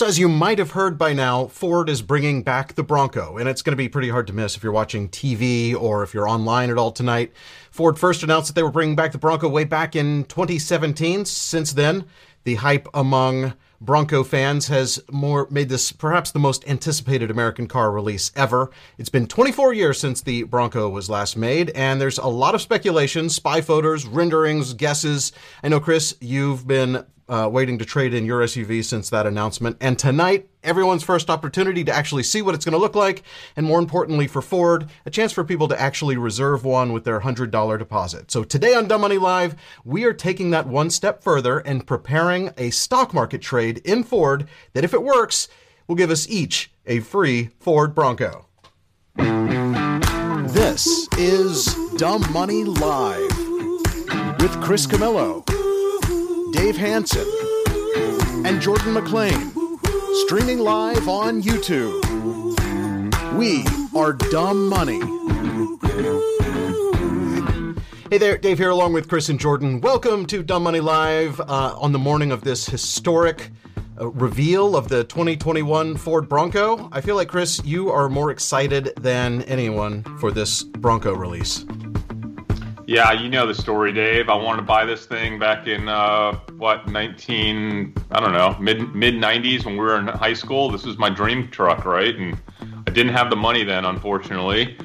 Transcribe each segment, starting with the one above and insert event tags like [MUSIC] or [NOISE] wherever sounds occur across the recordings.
So, as you might have heard by now, Ford is bringing back the Bronco, and it's going to be pretty hard to miss if you're watching TV or if you're online at all tonight. Ford first announced that they were bringing back the Bronco way back in 2017. Since then, the hype among Bronco fans has more made this perhaps the most anticipated American car release ever. It's been 24 years since the Bronco was last made, and there's a lot of speculation, spy photos, renderings, guesses. I know, Chris, you've been uh, waiting to trade in your SUV since that announcement. And tonight, everyone's first opportunity to actually see what it's going to look like, and more importantly for Ford, a chance for people to actually reserve one with their $100 deposit. So today on Dumb Money Live, we are taking that one step further and preparing a stock market trade in Ford that, if it works, will give us each a free Ford Bronco. This is Dumb Money Live with Chris Camillo. Dave Hanson, and Jordan McLean, streaming live on YouTube. We are Dumb Money. Hey there, Dave here, along with Chris and Jordan. Welcome to Dumb Money Live uh, on the morning of this historic uh, reveal of the 2021 Ford Bronco. I feel like, Chris, you are more excited than anyone for this Bronco release. Yeah, you know the story, Dave. I wanted to buy this thing back in uh, what 19, I don't know, mid mid 90s when we were in high school. This was my dream truck, right? And I didn't have the money then, unfortunately.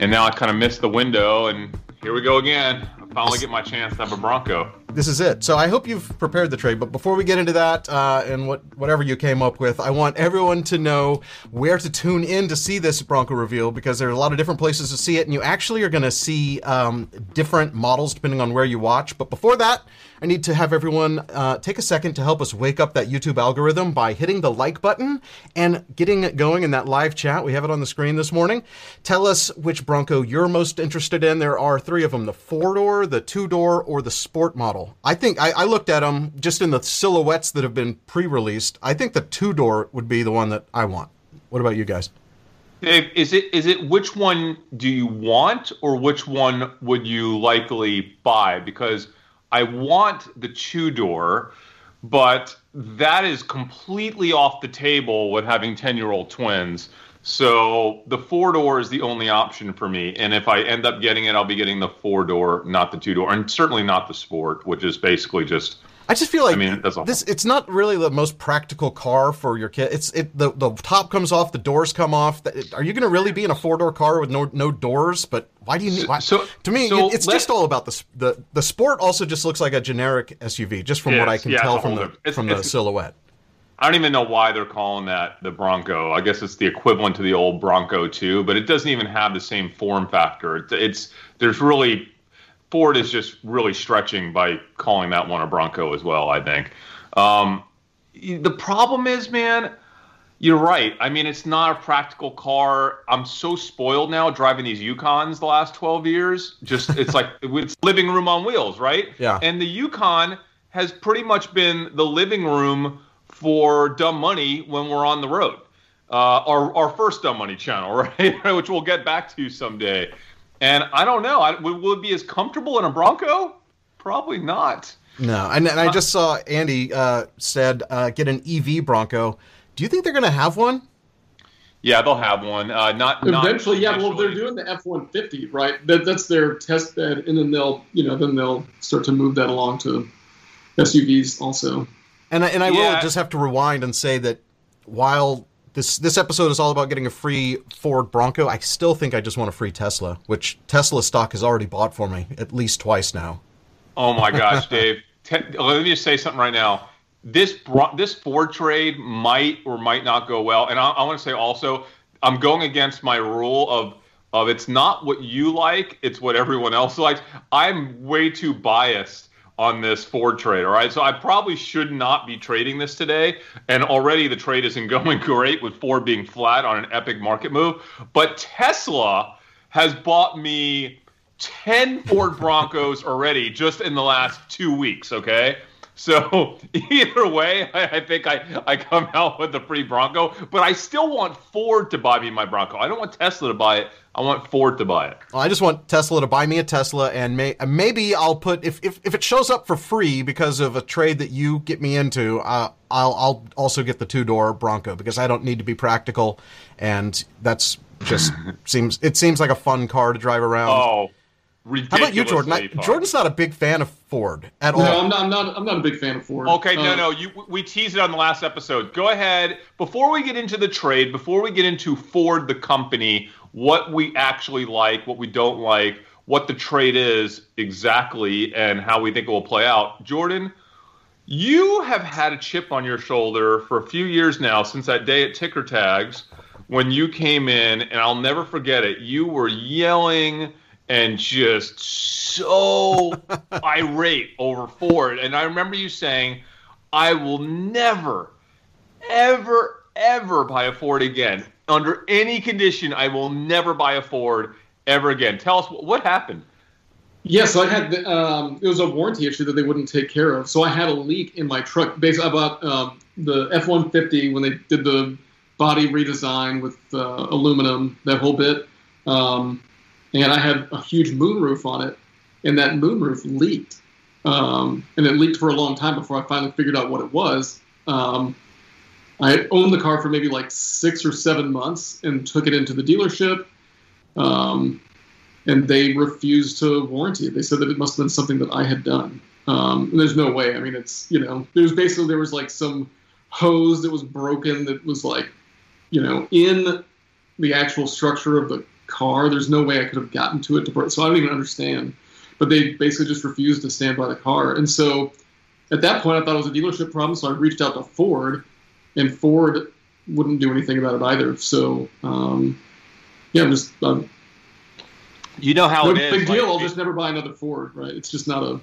And now I kind of missed the window, and here we go again. I finally get my chance to have a Bronco this is it. So I hope you've prepared the trade. But before we get into that uh, and what whatever you came up with, I want everyone to know where to tune in to see this Bronco reveal because there are a lot of different places to see it, and you actually are going to see um, different models depending on where you watch. But before that, I need to have everyone uh, take a second to help us wake up that YouTube algorithm by hitting the like button and getting it going in that live chat. We have it on the screen this morning. Tell us which Bronco you're most interested in. There are three of them: the four door, the two door, or the sport model model. I think I, I looked at them just in the silhouettes that have been pre-released. I think the two door would be the one that I want. What about you guys? Dave, is it is it which one do you want or which one would you likely buy? Because I want the two door, but that is completely off the table with having 10 year old twins. So the four door is the only option for me. And if I end up getting it, I'll be getting the four door, not the two door, and certainly not the sport, which is basically just. I just feel like I mean, this. It's not really the most practical car for your kid. It's it. The, the top comes off, the doors come off. Are you going to really be in a four door car with no no doors? But why do you need? Why, so to me, so it's just all about the the the sport. Also, just looks like a generic SUV, just from what I can yeah, tell from the it's, from the silhouette. I don't even know why they're calling that the Bronco. I guess it's the equivalent to the old Bronco 2, but it doesn't even have the same form factor. It's, it's there's really Ford is just really stretching by calling that one a Bronco as well. I think. Um, the problem is, man, you're right. I mean, it's not a practical car. I'm so spoiled now driving these Yukons the last 12 years. Just it's like [LAUGHS] it's living room on wheels, right? Yeah. And the Yukon has pretty much been the living room for dumb money when we're on the road. Uh, our, our first dumb money channel, [LAUGHS] right? Which we'll get back to someday. And I don't know. I, will it be as comfortable in a Bronco? Probably not. No. And, and I just saw Andy uh, said uh, get an EV Bronco. Do you think they're going to have one? Yeah, they'll have one. Uh, not eventually. Not yeah, well, they're doing the F one fifty, right? That, that's their test bed, and then they'll, you know, then they'll start to move that along to SUVs also. And I, and I yeah. will just have to rewind and say that while this this episode is all about getting a free Ford Bronco, I still think I just want a free Tesla, which Tesla stock has already bought for me at least twice now. Oh my gosh, Dave! [LAUGHS] Te- let me just say something right now. this this Ford trade might or might not go well. And I, I want to say also, I'm going against my rule of of it's not what you like, it's what everyone else likes. I'm way too biased on this Ford trade. All right, so I probably should not be trading this today. And already the trade isn't [LAUGHS] going great with Ford being flat on an epic market move. But Tesla has bought me 10 Ford Broncos already just in the last two weeks. Okay. So [LAUGHS] either way, I, I, think I, I come [LAUGHS] out with the free Bronco, but I still want Ford to buy me my Bronco. I don't want Tesla to buy it. I want Ford to buy it. Well, I just want Tesla to buy me a Tesla, and may, maybe I'll put if, if if it shows up for free because of a trade that you get me into, uh, I'll I'll also get the two door Bronco because I don't need to be practical, and that's just [LAUGHS] seems it seems like a fun car to drive around. Oh, how about you, Jordan? I, Jordan's not a big fan of Ford at no, all. No, I'm not, I'm not. I'm not a big fan of Ford. Okay, no, uh, no. You, we teased it on the last episode. Go ahead. Before we get into the trade, before we get into Ford, the company, what we actually like, what we don't like, what the trade is exactly, and how we think it will play out. Jordan, you have had a chip on your shoulder for a few years now since that day at Ticker Tags when you came in, and I'll never forget it. You were yelling and just so [LAUGHS] irate over Ford. And I remember you saying, I will never, ever, ever buy a Ford again. Under any condition, I will never buy a Ford ever again. Tell us what happened. Yes, yeah, so I had um, it was a warranty issue that they wouldn't take care of. So I had a leak in my truck. Basically, I bought um, the F one fifty when they did the body redesign with uh, aluminum, that whole bit. Um, and I had a huge moonroof on it, and that moonroof leaked, um, and it leaked for a long time before I finally figured out what it was. Um, I owned the car for maybe like six or seven months and took it into the dealership, um, and they refused to warranty it. They said that it must have been something that I had done. Um, and there's no way. I mean, it's you know, there's basically there was like some hose that was broken that was like, you know, in the actual structure of the car. There's no way I could have gotten to it to. So I don't even understand. But they basically just refused to stand by the car. And so at that point, I thought it was a dealership problem. So I reached out to Ford, and Ford wouldn't do anything about it either. So um, yeah, I'm just. Um, you know how no it is. Big deal. Like, I'll just never buy another Ford. Right? It's just not a.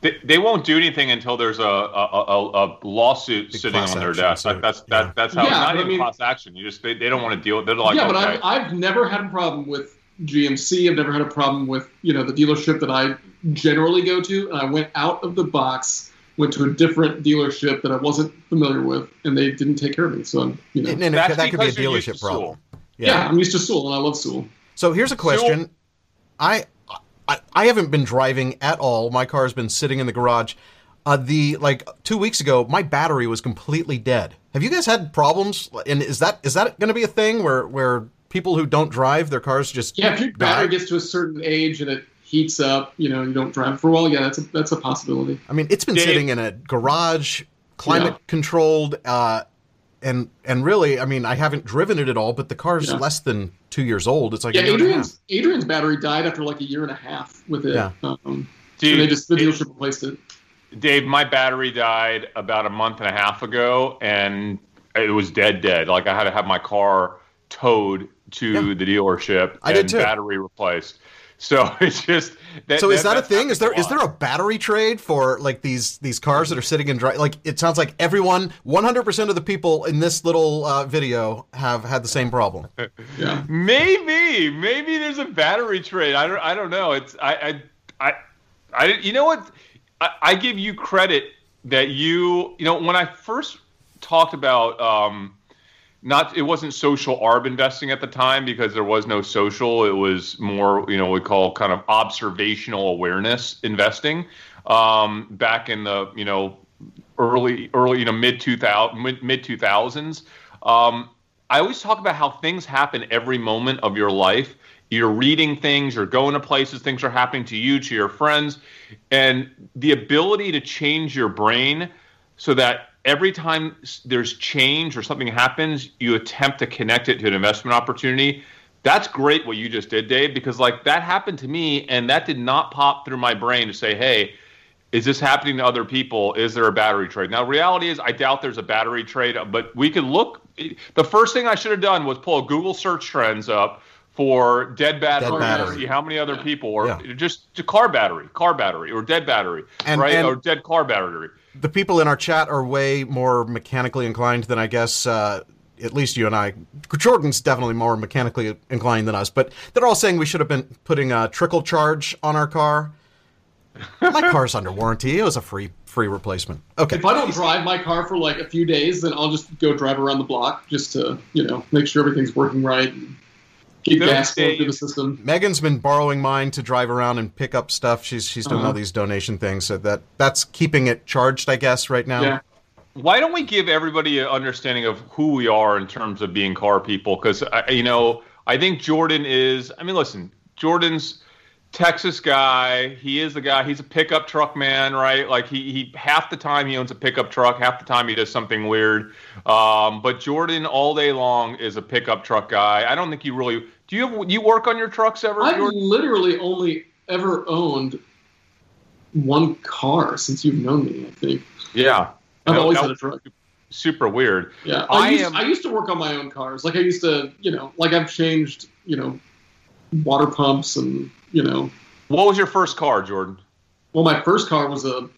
They, they won't do anything until there's a a, a, a lawsuit Big sitting on their desk. Like that's yeah. that, that's how yeah, not even mean, class action. You just they, they don't want to deal. They're like yeah, but I've, I've never had a problem with GMC. I've never had a problem with you know the dealership that I generally go to. And I went out of the box, went to a different dealership that I wasn't familiar with, and they didn't take care of me. So I'm you know and, and that could be a dealership problem. Yeah. yeah. I'm used to Sewell, and I love Sewell. So here's a question. Sewell. I I, I haven't been driving at all. My car's been sitting in the garage. Uh, the like two weeks ago, my battery was completely dead. Have you guys had problems? And is that is that going to be a thing where where people who don't drive their cars just yeah? If your battery gets to a certain age and it heats up, you know, you don't drive for a while. Yeah, that's a that's a possibility. I mean, it's been Dave. sitting in a garage, climate yeah. controlled. Uh, and and really, I mean, I haven't driven it at all, but the car's yeah. less than two years old. It's like yeah, Adrian's Adrian's battery died after like a year and a half with it. Yeah. Um, Dude, they just the dealership it, replaced it. Dave, my battery died about a month and a half ago, and it was dead, dead. Like I had to have my car towed to yeah. the dealership I and did too. battery replaced. So [LAUGHS] it's just that, so is that, that a thing? Is there a there a battery trade for like these these cars that are sitting in dry? Like it sounds like everyone, one hundred percent of the people in this little uh, video have had the same problem. [LAUGHS] yeah, maybe maybe there's a battery trade. I don't I don't know. It's I I I, I you know what? I, I give you credit that you you know when I first talked about um, not it wasn't social arb investing at the time because there was no social. It was more you know we call kind of observational awareness investing. Um, back in the you know early early you know mid 2000 mid 2000s um, i always talk about how things happen every moment of your life. You're reading things you're going to places things are happening to you to your friends and the ability to change your brain so that every time there's change or something happens, you attempt to connect it to an investment opportunity. That's great what you just did, Dave, because like that happened to me and that did not pop through my brain to say, hey, is this happening to other people? Is there a battery trade? Now, reality is, I doubt there's a battery trade, uh, but we could look. The first thing I should have done was pull a Google search trends up for dead battery, Dead battery. see how many other people, or Yeah. just to car battery, car battery, or dead battery, And- right? and- or dead car battery. The people in our chat are way more mechanically inclined than I guess. Uh, at least you and I. Jordan's definitely more mechanically inclined than us, but they're all saying we should have been putting a trickle charge on our car. My [LAUGHS] car's under warranty. It was a free free replacement. Okay. If I don't drive my car for like a few days, then I'll just go drive around the block just to, you know, make sure everything's working right keep Good gas flowing through the system. Megan's been borrowing mine to drive around and pick up stuff. She's she's doing Uh-huh. all these donation things, so that that's keeping it charged, I guess, right now. Yeah. Why don't we give everybody an understanding of who we are in terms of being car people? Because you know, I think Jordan is. I mean, listen, Jordan's Texas guy. He is the guy. He's a pickup truck man, right? Like he, he half the time he owns a pickup truck, half the time he does something weird. Um, but Jordan all day long is a pickup truck guy. I don't think you really. Do you have, you work on your trucks ever, I've Jordan? literally only ever owned one car since you've known me, I think. Yeah. I've That- always had a truck. Super weird. Yeah, I I, used, am- I used to work on my own cars. Like I used to, you know, like I've changed, you know, water pumps and, you know, What was your first car, Jordan? well, my first car was a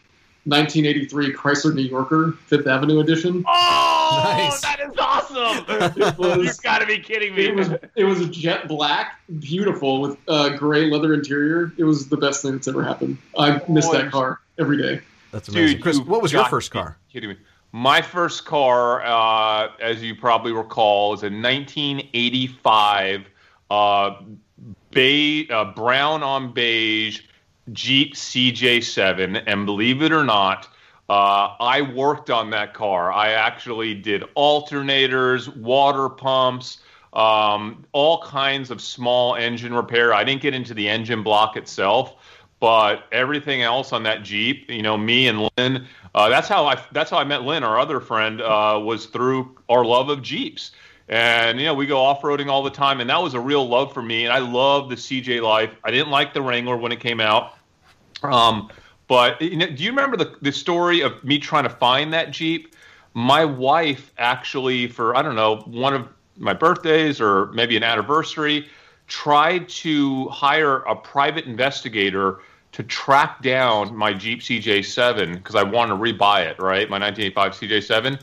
1983 Chrysler New Yorker, Fifth Avenue edition. Oh, Nice. that is awesome! [LAUGHS] Was- You've got to be kidding me. It was it was a jet black, beautiful with uh, gray leather interior. It was the best thing that's ever happened. I miss that car every day. That's amazing. Dude, Chris, what was your first car? Kidding me. My first car, uh, as you probably recall, is a 1985 uh, beige, uh, brown on beige Jeep CJ7, and believe it or not, uh, I worked on that car. I actually did alternators, water pumps, um, all kinds of small engine repair. I didn't get into the engine block itself, but everything else on that Jeep, you know, me and Lynn, uh, that's how I that's how I met Lynn, our other friend, uh, was through our love of Jeeps. And you know, we go off roading all the time, and that was a real love for me. And I love the CJ Life. I didn't like the Wrangler when it came out. Um, but you know, do you remember the the story of me trying to find that Jeep? My wife actually, for I don't know, one of my birthdays or maybe an anniversary, tried to hire a private investigator to track down my Jeep CJ7 because I wanted to rebuy it, right? My 1985 CJ7.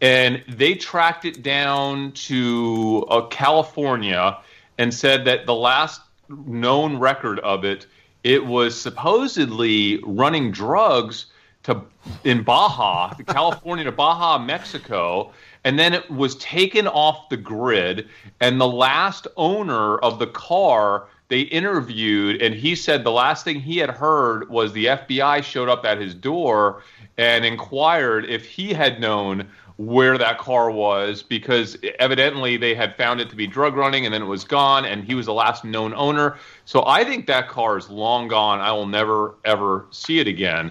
And they tracked it down to uh, California and said that the last known record of it, it was supposedly running drugs to in Baja, California to Baja, Mexico, and then it was taken off the grid. And the last owner of the car they interviewed, and he said the last thing he had heard was the FBI showed up at his door and inquired if he had known where that car was because evidently they had found it to be drug running and then it was gone and he was the last known owner. So I think that car is long gone. I will never ever see it again.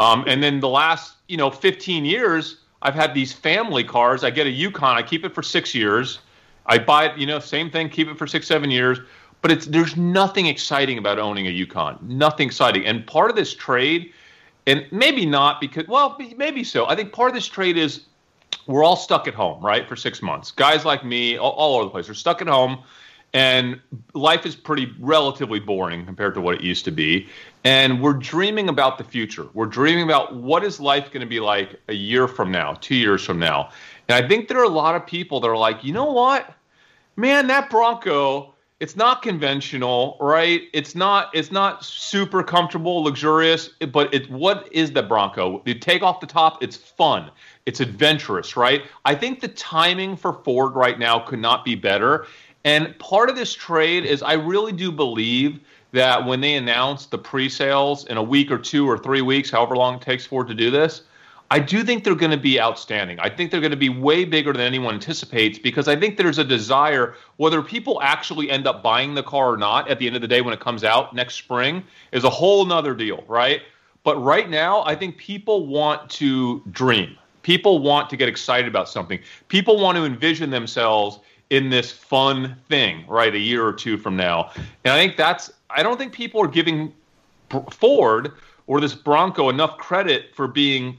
Um, and then the last, you know, 15 years, I've had these family cars. I get a Yukon. I keep it for six years. I buy it, you know, same thing. Keep it for six, seven years. But it's there's nothing exciting about owning a Yukon. Nothing exciting. And part of this trade, and maybe not because, well, maybe so. I think part of this trade is we're all stuck at home, right, for six months. Guys like me, all, all over the place, are stuck at home, and life is pretty relatively boring compared to what it used to be. And we're dreaming about the future. We're dreaming about what is life going to be like a year from now, two years from now. And I think there are a lot of people that are like, you know what, man, that Bronco. It's not conventional, right? It's not. It's not super comfortable, luxurious. But it. What is the Bronco? You take off the top. It's fun. It's adventurous, right? I think the timing for Ford right now could not be better. And part of this trade is I really do believe that when they announce the pre-sales in a week or two or three weeks, however long it takes Ford to do this, I do think they're going to be outstanding. I think they're going to be way bigger than anyone anticipates because I think there's a desire, whether people actually end up buying the car or not at the end of the day when it comes out next spring, is a whole nother deal, right? But right now, I think people want to dream. People want to get excited about something. People want to envision themselves in this fun thing, right, a year or two from now. And I think that's, I don't think people are giving Ford or this Bronco enough credit for being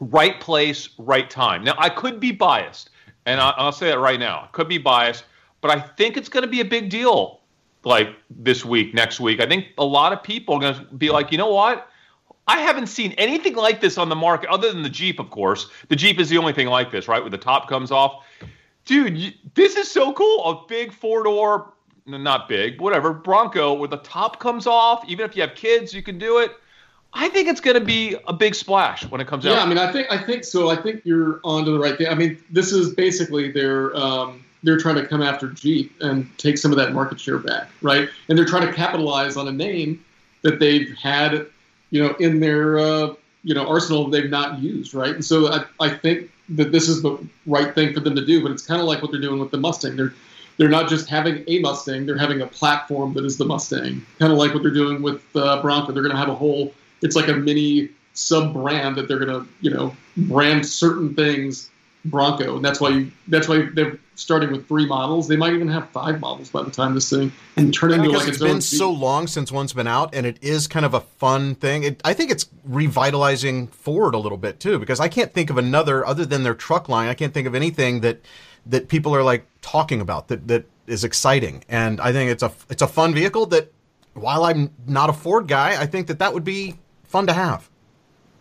right place, right time. Now, I could be biased, and I, will say that right now. I could be biased, but I think it's going to be a big deal like this week, next week. I think a lot of people are going to be like, you know what? I haven't seen anything like this on the market other than the Jeep, of course. The Jeep is the only thing like this, right? Where the top comes off. Dude, you, this is so cool. A big four door, not big, whatever, Bronco where the top comes off. Even if you have kids, you can do it. I think it's going to be a big splash when it comes yeah, out. Yeah, I mean, I think I think so. I think you're onto the right thing. I mean, this is basically their um, they're trying to come after Jeep and take some of that market share back, right? And they're trying to capitalize on a name that they've had, you know, in their uh, you know arsenal they've not used, right? And so I, I think that this is the right thing for them to do. But it's kind of like what they're doing with the Mustang. They're they're not just having a Mustang; they're having a platform that is the Mustang. Kind of like what they're doing with uh, Bronco. They're going to have a whole it's like a mini sub brand that they're gonna you know brand certain things Bronco, and that's why you that's why they're starting with three models. They might even have five models by the time this thing and turn into like it's, it's been so long since one's been out, and it is kind of a fun thing. It, I think it's revitalizing Ford a little bit too, because I can't think of another other than their truck line. I can't think of anything that that people are like talking about that that is exciting, and I think it's a it's a fun vehicle that. While I'm not a Ford guy, I think that that would be fun to have.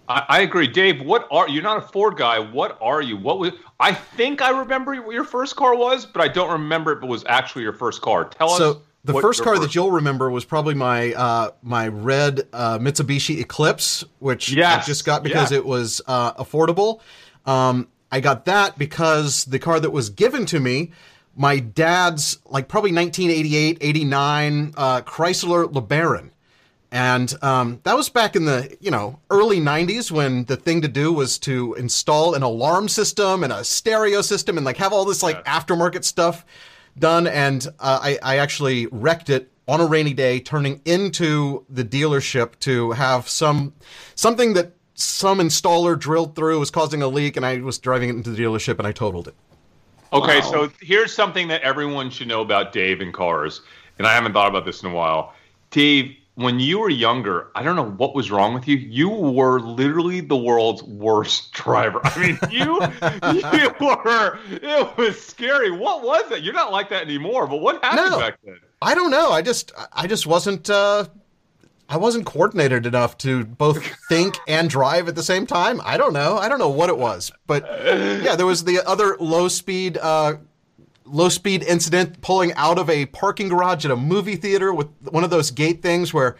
I, I, agree, Dave. What are you're not a Ford guy? What are you? What was? I think I remember what your first car was, but I don't remember if it was actually your first car. Tell so, us. So the first car first that you'll remember was probably my uh, my red uh, Mitsubishi Eclipse, which yes. I just got because yeah. it was uh, affordable. Um, I got that because the car that was given to me my dad's like probably 1988 89 uh, chrysler lebaron and um, that was back in the you know early 90s when the thing to do was to install an alarm system and a stereo system and like have all this like yeah. aftermarket stuff done. And uh, I, I actually wrecked it on a rainy day, turning into the dealership to have some something that some installer drilled through was causing a leak, and I was driving it into the dealership and I totaled it. Okay, wow. so here's something that everyone should know about Dave and cars, and I haven't thought about this in a while. Dave when you were younger, I don't know what was wrong with you. You were literally the world's worst [LAUGHS] driver. I mean, you you [LAUGHS] were it was scary. What was it? You're not like that anymore. But what happened no, back then? I don't know. I just I just wasn't uh I wasn't coordinated enough to both [LAUGHS] think and drive at the same time. I don't know. I don't know what it was. But yeah, there was the other low speed uh low speed incident pulling out of a parking garage at a movie theater with one of those gate things where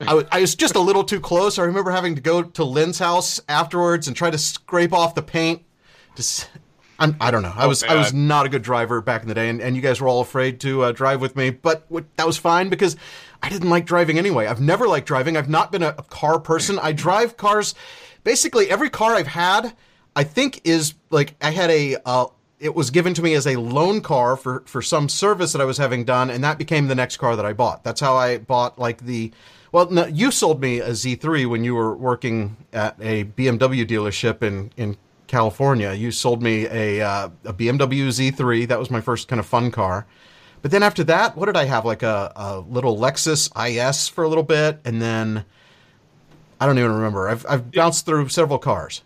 I, w- I was just a little too close. I remember having to go to Lynn's house afterwards and try to scrape off the paint. Just, I'm, I do not know. I was I was not a good driver back in the day, and, and you guys were all afraid to uh, drive with me. But that was fine because I didn't like driving anyway. I've never liked driving. I've not been a, a car person. I drive cars. Basically, every car I've had, I think, is like I had a uh, it was given to me as a loan car for, for some service that I was having done, and that became the next car that I bought. That's how I bought like the. Well, no, you sold me a Z3 when you were working at a BMW dealership in in California. You sold me a uh, a BMW Z3. That was my first kind of fun car. But then after that, what did I have? Like a, a little Lexus IS for a little bit, and then I don't even remember. I've I've bounced through several cars.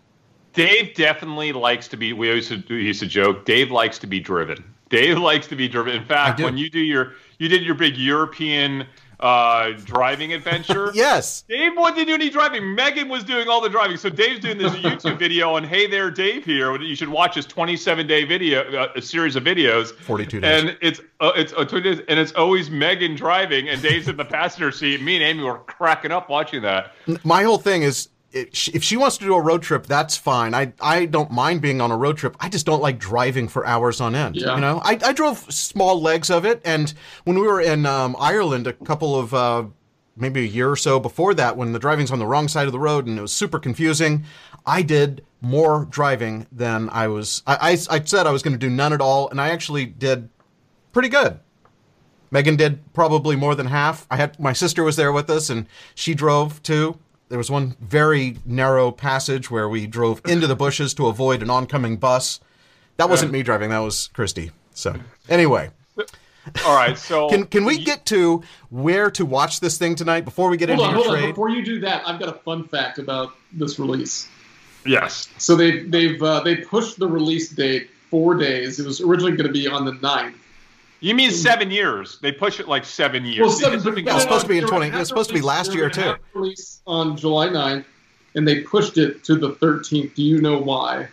Dave definitely likes to be. We always used to joke. Dave likes to be driven. Dave [LAUGHS] likes to be driven. In fact, when you do your you did your big European uh, driving adventure. [LAUGHS] yes. Dave wasn't doing any driving. Megan was doing all the driving. So Dave's doing this [LAUGHS] YouTube video on Hey There Dave here. You should watch his 27 day video, uh, a series of videos. 42 days. And it's uh, it's uh, days, and it's always Megan driving and Dave's in the passenger seat. Me and Amy were cracking up watching that. My whole thing is if she wants to do a road trip, that's fine. I I don't mind being on a road trip. I just don't like driving for hours on end. Yeah. You know, I, I drove small legs of it, and when we were in um, Ireland a couple of uh, maybe a year or so before that, when the driving's on the wrong side of the road and it was super confusing, I did more driving than I was. I I, I said I was going to do none at all, and I actually did pretty good. Megan did probably more than half. I had my sister was there with us, and she drove too there was one very narrow passage where we drove into the bushes to avoid an oncoming bus. That wasn't me driving. That was Christy. So anyway, All right, so [LAUGHS] can can we get to where to watch this thing tonight before we get hold into on, your hold on. trade? Before you do that, I've got a fun fact about this release. Yes. So they they've uh, they pushed the release date four days. It was originally going to be on the 9th. You mean seven years? They push it like seven years. Well, seven, It's been Yeah, it's supposed to be in 20 it's supposed to be last year, too. Release on July 9th, and they pushed it to the 13th. Do you know why?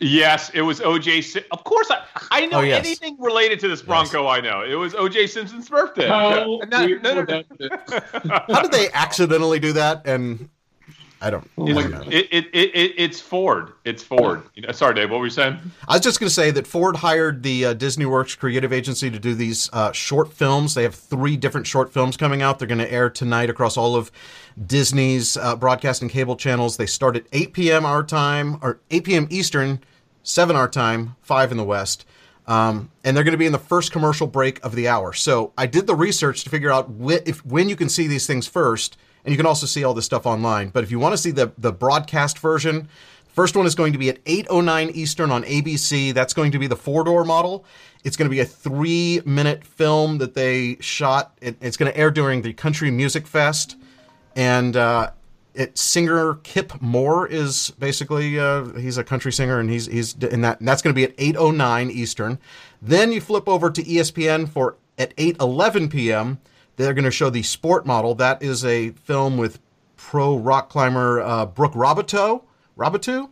Yes, it was OJ. Sim- Of course, I, I know Oh, yes. anything related to this Bronco. I know it was OJ Simpson's birthday. How And [LAUGHS] that- no, no, no. How did they accidentally do that? And I don't. Oh I don't know. It, it, it, it, it's Ford. It's Ford. Sorry, Dave. What were you saying? I was just going to say that Ford hired the uh, Disney Works creative agency to do these uh, short films. They have three different short films coming out. They're going to air tonight across all of Disney's uh, broadcasting cable channels. They start at 8 p.m. our time, or 8 p.m. Eastern, 7 our time, 5 in the West. Um, and they're going to be in the first commercial break of the hour. So I did the research to figure out wh- if when you can see these things first, and you can also see all this stuff online. But if you want to see the the broadcast version, first one is going to be at 8:09 Eastern on ABC. That's going to be the four door model. It's going to be a three minute film that they shot. It, it's going to air during the Country Music Fest, and uh, it singer Kip Moore is basically uh, he's a country singer and he's he's in that and that's going to be at 8:09 Eastern. Then you flip over to ESPN for at 8:11 p.m. They're going to show the sport model. That is a film with pro rock climber uh, Brooke Raboutou. Raboutou.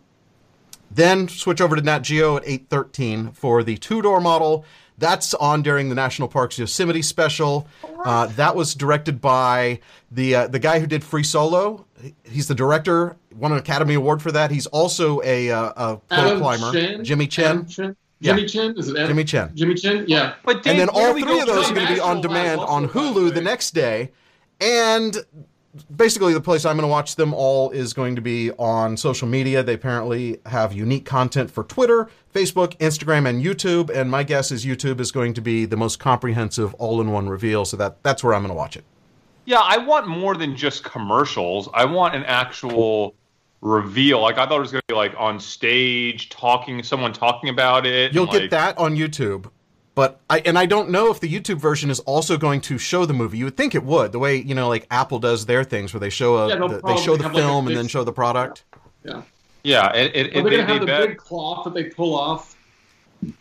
Then switch over to Nat Geo at 8:13 for the two-door model. That's on during the National Parks Yosemite special. Uh, that was directed by the uh, the guy who did Free Solo. He's the director. Won an Academy Award for that. He's also a, uh, a pro climber. Chin? Jimmy Chin. Adam Chin? Yeah. Jimmy Chin? Is it Adam? Jimmy Chin. Jimmy Chin? Yeah. But Dave, and then all three of those are going to be on demand on also, by the Hulu way. the next day. And basically, the place I'm going to watch them all is going to be on social media. They apparently have unique content for Twitter, Facebook, Instagram, and YouTube. And my guess is YouTube is going to be the most comprehensive all-in-one reveal. So that that's where I'm going to watch it. Yeah, I want more than just commercials. I want an actual reveal. Like I thought it was going to be like on stage talking, someone talking about it. You'll and, get like- that on YouTube. But I and I don't know if the YouTube version is also going to show the movie. You would think it would, the way you know, like Apple does their things, where they show a Yeah, they'll the- they probably show the have, like, film and then show the product. Yeah. Yeah, it, it, Are it, they they, going to have they the bet. big cloth that they pull off?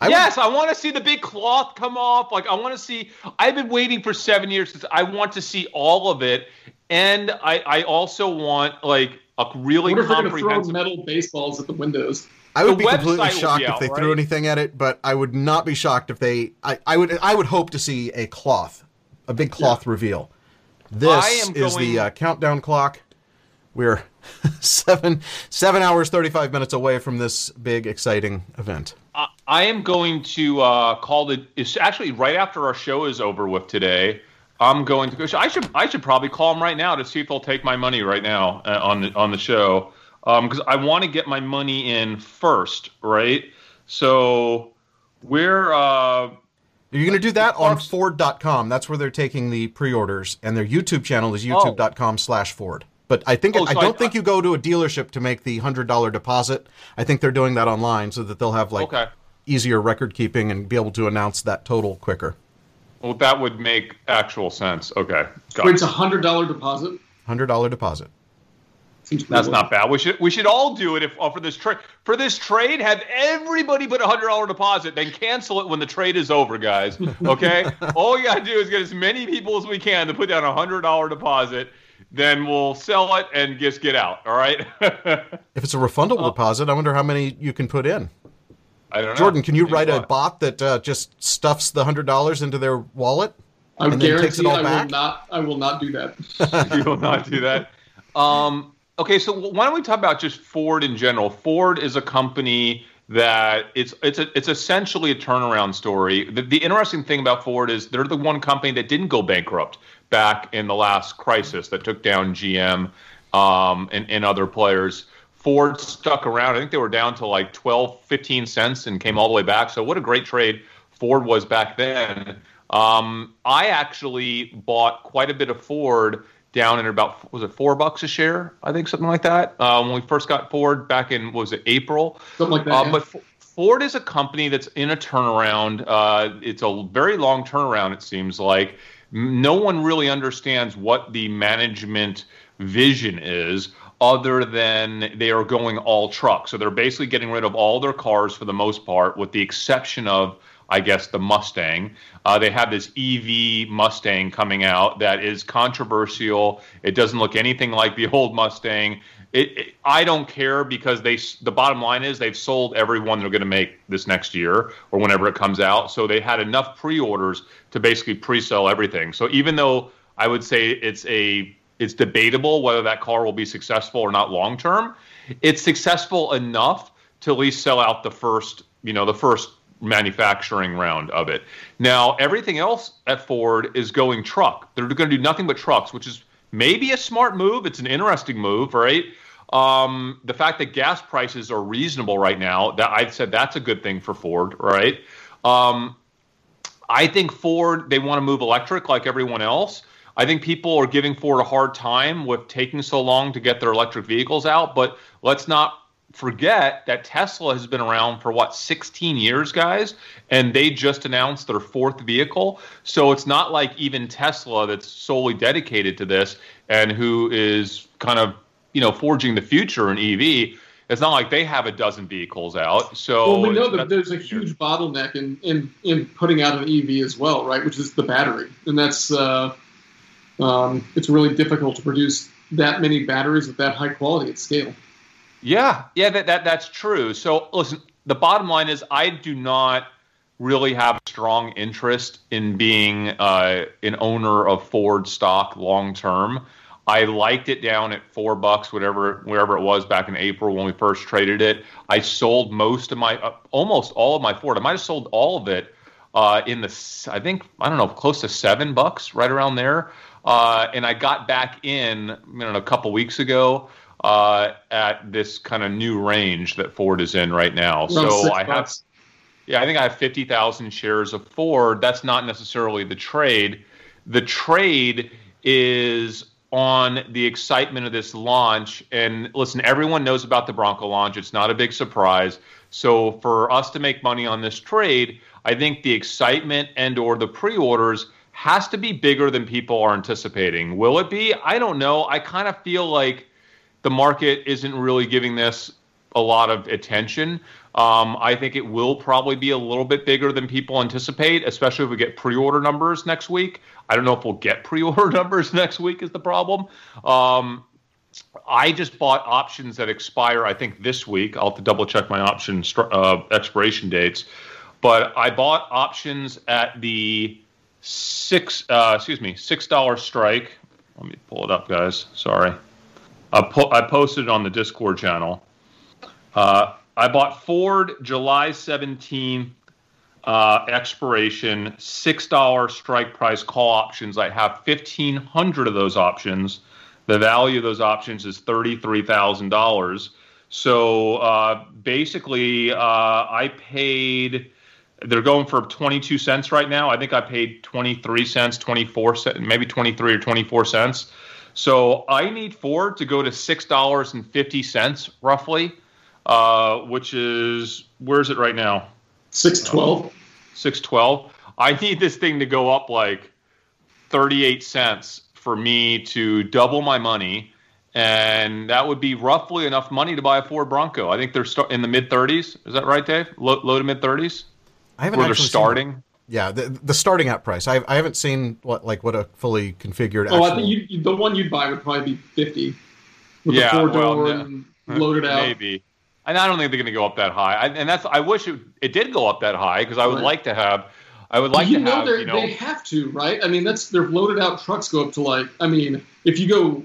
I would- yes, I want to see the big cloth come off. Like I want to see. I've been waiting for seven years. Since I want to see all of it, and I, I also want like a I really wonder if they're going to throw metal baseballs at the windows. I would The be completely shocked be if out, they threw anything at it, but I would not be shocked if they. I, I would. I would hope to see a cloth, a big cloth reveal. This I is going- the uh, countdown clock. We're [LAUGHS] seven seven hours thirty five minutes away from this big exciting event. I, I am going to uh, call the. It's actually right after our show is over with today. I'm going to go. I should. I should probably call them right now to see if they'll take my money right now uh, on the on the show because I want to get my money in first, right? So we're. Uh, You're going to do that on Ford.com. That's where they're taking the pre-orders, and their YouTube channel is YouTube.com/slash Ford. But I think Oh, I don't I- think you go to a dealership to make the hundred dollar deposit. I think they're doing that online so that they'll have like Okay. easier record keeping and be able to announce that total quicker. Well, that would make actual sense. Okay, got Wait, it's a hundred dollar deposit. Hundred dollar deposit. That's not bad. We should we should all do it if uh, for this trade for this trade. Have everybody put a hundred dollar deposit, then cancel it when the trade is over, guys. Okay. [LAUGHS] all you gotta do is get as many people as we can to put down a hundred dollar deposit. Then we'll sell it and just get out. All right. [LAUGHS] If it's a refundable deposit, I wonder how many you can put in. I don't know. Jordan, can you Maybe write a what? bot that uh, just stuffs the hundred dollars into their wallet? I and then takes it guarantee all I back? will not. I will not do that. [LAUGHS] [LAUGHS] you will not do that. Um, okay, so why don't we talk about just Ford in general? Ford is a company that it's it's a, it's essentially a turnaround story. The, the interesting thing about Ford is they're the one company that didn't go bankrupt back in the last crisis that took down GM um, and, and other players. Ford stuck around. I think they were down to like 12, 15 cents and came all the way back. So what a great trade Ford was back then. Um, I actually bought quite a bit of Ford down in about was it four bucks a share? I think something like that. Um, when we first got Ford back in was it April? Something like that. Uh, yeah. but F- Ford is a company that's in a turnaround. Uh, it's a very long turnaround, it seems like. No one really understands what the management vision is other than they are going all truck. So they're basically getting rid of all their cars for the most part, with the exception of, I guess, the Mustang. Uh, they have this EV Mustang coming out that is controversial. It doesn't look anything like the [LAUGHS] old Mustang. It, it, I don't care because they. The bottom line is they've sold every one they're going to make this next year or whenever it comes out. So they had enough pre-orders to basically pre-sell everything. So even though I would say it's a it's debatable whether that car will be successful or not long term. It's successful enough to at least sell out the first, you know, the first manufacturing round of it. Now, everything else at Ford is going truck. They're going to do nothing but trucks, which is maybe a smart move. It's an interesting move, right? Um, the fact that gas prices are reasonable right now, that I've said that's a good thing for Ford, right? Um, I think Ford they want to move electric like everyone else. I think people are giving Ford a hard time with taking so long to get their electric vehicles out, but let's not forget that Tesla has been around for what 16 years, guys, and they just announced their fourth vehicle. So it's not like even Tesla that's solely dedicated to this and who is kind of, you know, forging the future in EV. It's not like they have a dozen vehicles out. So well, we know that there's a huge bottleneck in, in in putting out an EV as well, right? Which is the battery, and that's uh, um, it's really difficult to produce that many batteries with that high quality at scale. Yeah, yeah, that, that that's true. So listen, the bottom line is I do not really have a strong interest in being uh, an owner of Ford stock long term. I liked it down at four bucks, whatever, wherever it was back in April when we first traded it. I sold most of my, uh, almost all of my Ford. I might have sold all of it uh, in the, I think, I don't know, close to seven bucks, right around there. Uh, and I got back in, you know, a couple weeks ago uh, at this kind of new range that Ford is in right now. so I have, yeah, I think I have fifty thousand shares of Ford. That's not necessarily the trade. The trade is on the excitement of this launch. And listen, everyone knows about the Bronco launch. It's not a big surprise. So for us to make money on this trade, I think the excitement and or the pre-orders has to be bigger than people are anticipating. Will it be? I don't know. I kind of feel like the market isn't really giving this a lot of attention. Um, I think it will probably be a little bit bigger than people anticipate, especially if we get pre-order numbers next week. I don't know if we'll get [LAUGHS] pre-order numbers next week is the problem. Um, I just bought options that expire, I think, this week. I'll have to double check my option uh, expiration dates. But I bought options at the six uh, excuse me six dollar strike. Let me pull it up, guys. Sorry, I, po- I posted on the Discord channel. Uh, I bought Ford July seventeenth uh, expiration six dollar strike price call options. I have fifteen hundred of those options. The value of those options is thirty three thousand dollars. So uh, basically, uh, I paid they're going for 22 cents right now. I think I paid 23 cents, 24 cents, maybe 23 or 24 cents. So I need Ford to go to six dollars and fifty cents roughly, uh, which is where is it right now? Six twelve. Six twelve. I need this thing to go up like 38 cents for me to double my money, and that would be roughly enough money to buy a Ford Bronco. I think they're in the mid 30s. Is that right, Dave? Low, low to mid 30s. I haven't where they're starting. Seen, yeah, the, the starting out price. I, I haven't seen what like what a fully configured. Oh, actual... I think you, the one you'd buy would probably be fifty with yeah, the four door well, and loaded out. Maybe. And I don't think they're going to go up that high. I, and that's I wish it, it did go up that high because I would right. like to have. I would like you to know have. You know, they have to, right? I mean, that's their loaded out trucks go up to like. I mean, if you go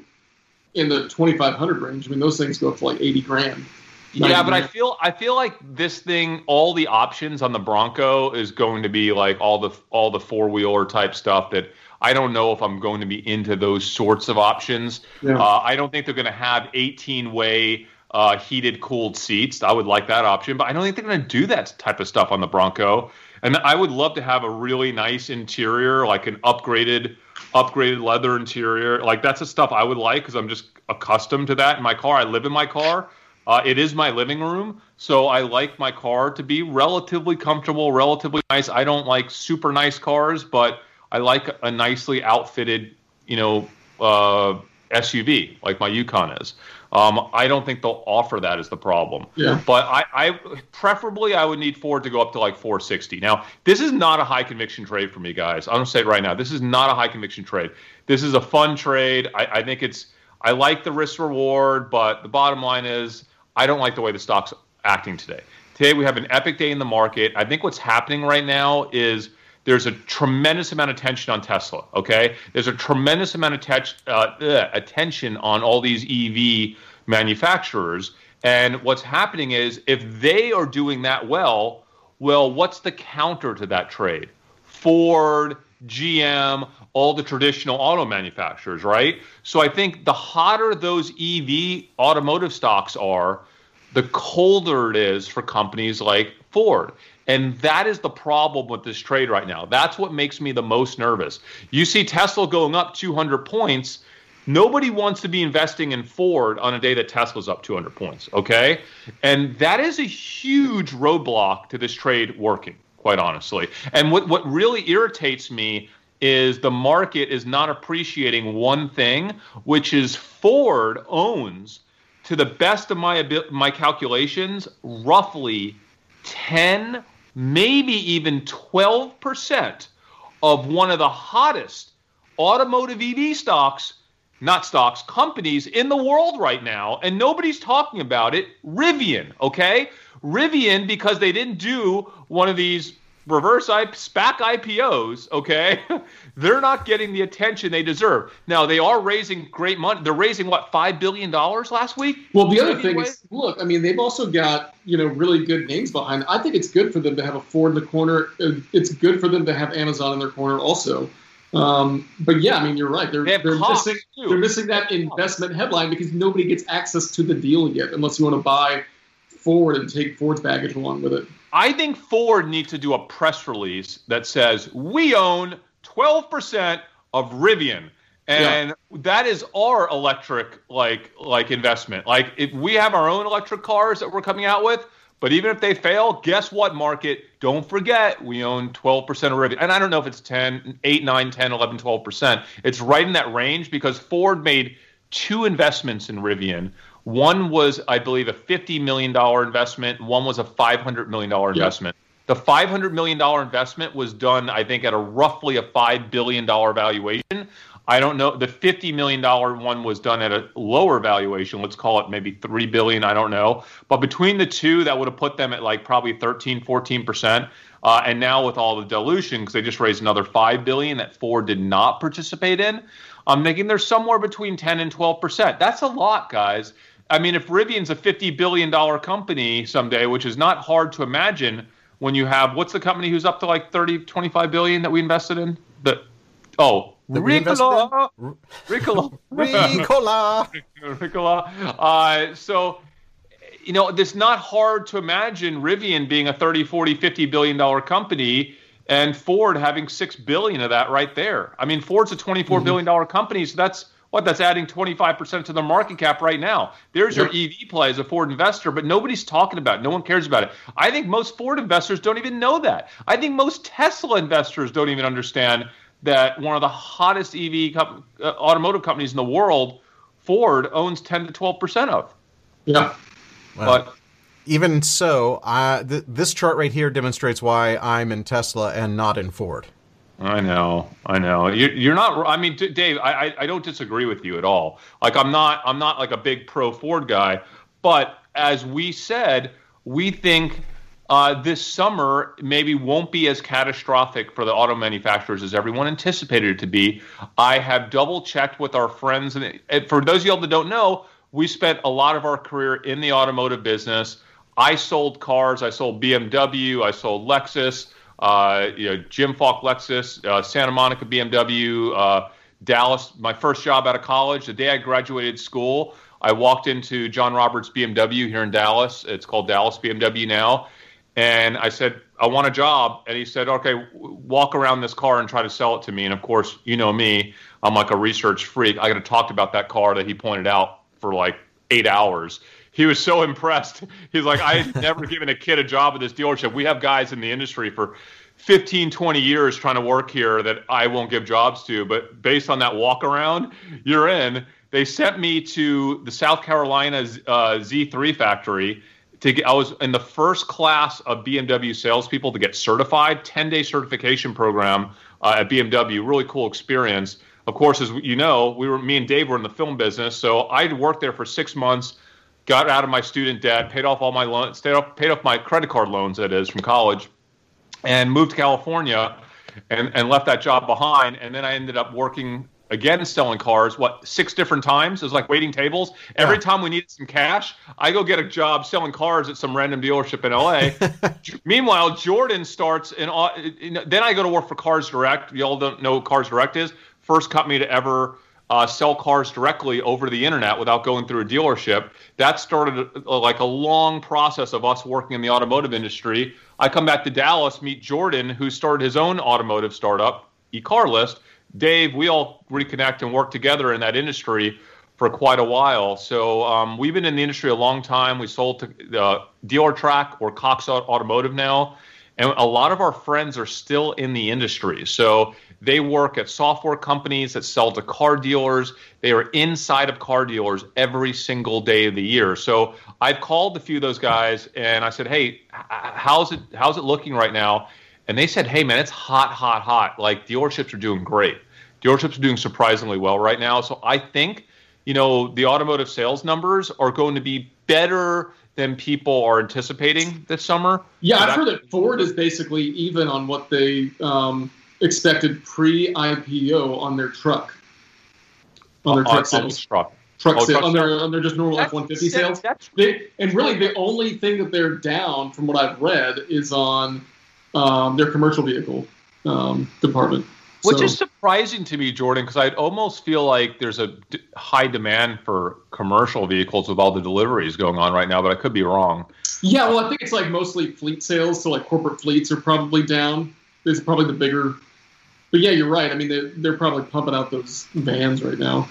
in the twenty five hundred range, I mean, those things go up to like eighty grand. Yeah, but I feel I feel like this thing, all the options on the Bronco is going to be like all the all the four wheeler type stuff that I don't know if I'm going to be into those sorts of options. Yeah. Uh, I don't think they're going to have 18 way uh, heated cooled seats. I would like that option, but I don't think they're going to do that type of stuff on the Bronco. And I would love to have a really nice interior, like an upgraded upgraded leather interior. Like that's the stuff I would like because I'm just accustomed to that in my car. I live in my car. Uh, it is my living room, So I like my car to be relatively comfortable, relatively nice. I don't like super nice cars, but I like a nicely outfitted, you know, uh, SUV like my Yukon is. Um, I don't think they'll offer that as the problem. Yeah. But I, I preferably I would need Ford to go up to like 460. Now this is not a high conviction trade for me, guys. I'm gonna say it right now. This is not a high conviction trade. This is a fun trade. I, I think it's I like the risk reward, but the bottom line is I don't like the way the stock's acting today. Today we have an epic day in the market. I think what's happening right now is there's a tremendous amount of tension on Tesla. Okay, there's a tremendous amount of uh, attention on all these EV manufacturers, and what's happening is if they are doing that well, well, what's the counter to that trade? Ford, GM, all the traditional auto manufacturers, right? So I think the hotter those EV automotive stocks are, the colder it is for companies like Ford. And that is the problem with this trade right now. That's what makes me the most nervous. You see Tesla going up 200 points. Nobody wants to be investing in Ford on a day that Tesla's up 200 points, okay? And that is a huge roadblock to this trade working, quite honestly. And what, what really irritates me is the market is not appreciating one thing, which is Ford owns, to the best of my my calculations, roughly 10 maybe even 12% of one of the hottest automotive EV stocks, not stocks, companies in the world right now. And nobody's talking about it. Rivian, okay? Rivian, because they didn't do one of these reverse I- SPAC IPOs, okay, [LAUGHS] they're not getting the attention they deserve. Now they are raising great money. They're raising what five billion dollars last week. Well, the other thing is, look, I mean, they've also got you know really good names behind. I think it's good for them to have a Ford in the corner. It's good for them to have Amazon in their corner also. Um, but yeah, I mean, you're right. They're they they're missing too. they're missing that investment headline because nobody gets access to the deal yet unless you want to buy Ford and take Ford's baggage along with it. I think Ford needs to do a press release that says we own 12% of Rivian. And yeah. that is our electric like like investment. Like if we have our own electric cars that we're coming out with, but even if they fail, guess what market? Don't forget we own 12% of Rivian. And I don't know if it's 10, 8, 9, 10, 11, 12%. It's right in that range because Ford made two investments in Rivian. One was, I believe, a $50 million investment. One was a $500 million investment. The $500 million investment was done, I think, at a roughly a $5 billion valuation. I don't know. The $50 million one was done at a lower valuation. Let's call it maybe 3 billion. I don't know. But between the two, that would have put them at like probably 13, 14%. Uh, and now with all the dilution, because they just raised another 5 billion that Ford did not participate in, I'm thinking they're somewhere between 10 and 12%. That's a lot, guys. I mean, if Rivian's a $50 billion company someday, which is not hard to imagine when you have, what's the company who's up to like 30, 25 billion that we invested in? The, oh, That we invested [LAUGHS] Ricola. in? Ricola. [LAUGHS] Ricola. Ricola. Uh, so, you know, it's not hard to imagine Rivian being a 30, 40, 50 billion dollar company and Ford having 6 billion of that right there. I mean, Ford's a twenty-four billion dollar company, so that's what that's adding 25% to their market cap right now. There's your EV play as a Ford investor, but nobody's talking about it. No one cares about it. I think most Ford investors don't even know that. I think most Tesla investors don't even understand that one of the hottest EV co- uh, automotive companies in the world, Ford, owns 10 to 12% of. Yeah. But Even so, I, th- this chart right here demonstrates why I'm in Tesla and not in Ford. I know, I know. You're, you're not. I mean, Dave, I, I don't disagree with you at all. Like, I'm not. I'm not like a big pro Ford guy. But as we said, we think uh, this summer maybe won't be as catastrophic for the auto manufacturers as everyone anticipated it to be. I have double checked with our friends, and and for those of y'all that don't know, we spent a lot of our career in the automotive business. I sold cars. I sold BMW. I sold Lexus uh, you know, Jim Falk Lexus, uh, Santa Monica BMW, uh, Dallas. My first job out of college, the day I graduated school, I walked into John Roberts BMW here in Dallas. It's called Dallas BMW now. And I said, I want a job. And he said, okay, walk around this car and try to sell it to me. And of course, you know me, I'm like a research freak. I got to talk about that car that he pointed out for like eight hours. He was so impressed. [LAUGHS] He's like, I had never given a kid a job at this dealership. We have guys in the industry for 15, 20 years trying to work here that I won't give jobs to. But based on that walk around, you're in. They sent me to the South Carolina uh, Z3 factory. To get, I was in the first class of BMW salespeople to get certified, 10 day certification program uh, at BMW. Really cool experience. Of course, as you know, we were me and Dave were in the film business, so I'd worked there for six months, got out of my student debt, paid off all my loans, paid off, paid off my credit card loans, that is, from college, and moved to California, and and left that job behind. And then I ended up working again selling cars what six different times? It was like waiting tables. Every time we needed some cash i go get a job selling cars at some random dealership in la [LAUGHS] meanwhile jordan starts in, uh, in, then i go to work for cars direct. Y'all don't know what cars direct is? First company to ever uh, sell cars directly over the internet without going through a dealership. That started uh, like a long process of us working in the automotive industry. I come back to Dallas, meet Jordan, who started his own automotive startup, eCarList. Dave, we all reconnect and work together in that industry for quite a while. So um, we've been in the industry a long time. We sold to uh, Dealertrack or Cox Automotive now, and a lot of our friends are still in the industry. So they work at software companies that sell to car dealers. They are inside of car dealers every single day of the year. So I've called a few of those guys and I said, "Hey, how's it how's it looking right now?" And they said, "Hey, man, it's hot, hot, hot. Like dealerships are doing great. Dealerships are doing surprisingly well right now. So I think, you know, the automotive sales numbers are going to be better than people are anticipating this summer. Yeah, I've heard that Ford is basically even on what they um, expected pre-IPO on their truck, on their truck sales. truck. Truck oh, sales on their on their just normal F one fifty sales. They, and really, the only thing that they're down, from what I've read, is on um, their commercial vehicle um, department. Which so, is surprising to me, Jordan, because I'd almost feel like there's a d- high demand for commercial vehicles with all the deliveries going on right now, but I could be wrong. Yeah, well, I think it's like mostly fleet sales, so like corporate fleets are probably down. It's probably the bigger but yeah, you're right. I mean, they're, they're probably pumping out those vans right now.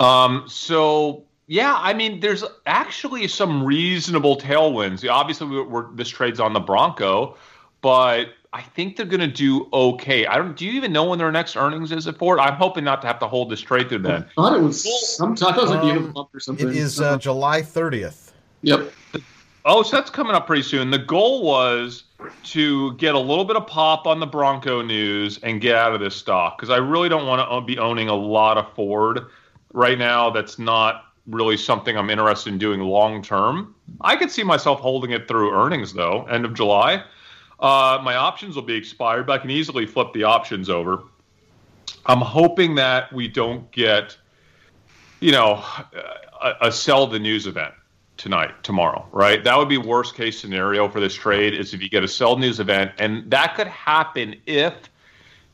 Um, so yeah, I mean, there's actually some reasonable tailwinds. Obviously, we're, we're, this trade's on the Bronco, but I think they're going to do okay. I don't. Do you even know when their next earnings is at Ford? I'm hoping not to have to hold this trade through then. I thought it was. Some, I thought it was like the end of the month or something. It is uh, July 30th. Yep. Oh, so that's coming up pretty soon. The goal was to get a little bit of pop on the Bronco news and get out of this stock because I really don't want to be owning a lot of Ford right now. That's not really something I'm interested in doing long term. I could see myself holding it through earnings though, end of July. Uh, my options will be expired, but I can easily flip the options over. I'm hoping that we don't get, you know, a, a sell the news event tonight, tomorrow, right? That would be worst case scenario for this trade is if you get a sell news event, and that could happen if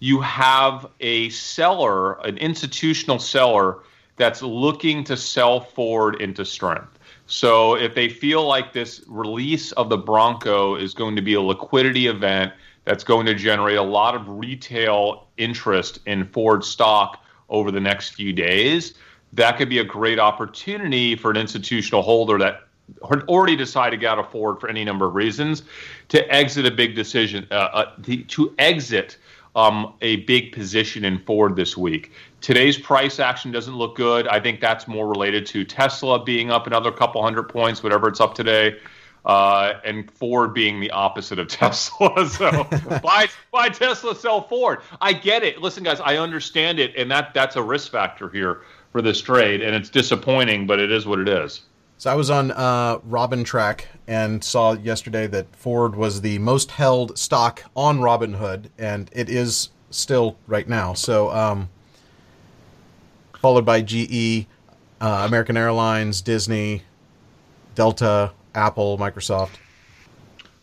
you have a seller, an institutional seller that's looking to sell Ford into strength. So if they feel like this release of the Bronco is going to be a liquidity event that's going to generate a lot of retail interest in Ford stock over the next few days, that could be a great opportunity for an institutional holder that already decided to get out of Ford for any number of reasons to exit a big decision, uh, uh, the, to exit um, a big position in Ford this week. Today's price action doesn't look good. I think that's more related to Tesla being up another couple hundred points, whatever it's up today. Uh, and Ford being the opposite of [LAUGHS] Tesla. So [LAUGHS] buy buy Tesla, sell Ford. I get it. Listen, guys, I understand it, and that that's a risk factor here for this trade, and it's disappointing, but it is what it is. So I was on uh, Robintrack and saw yesterday that Ford was the most held stock on Robinhood, and it is still right now. So, um, followed by GE, uh, American Airlines, Disney, Delta, Apple, Microsoft.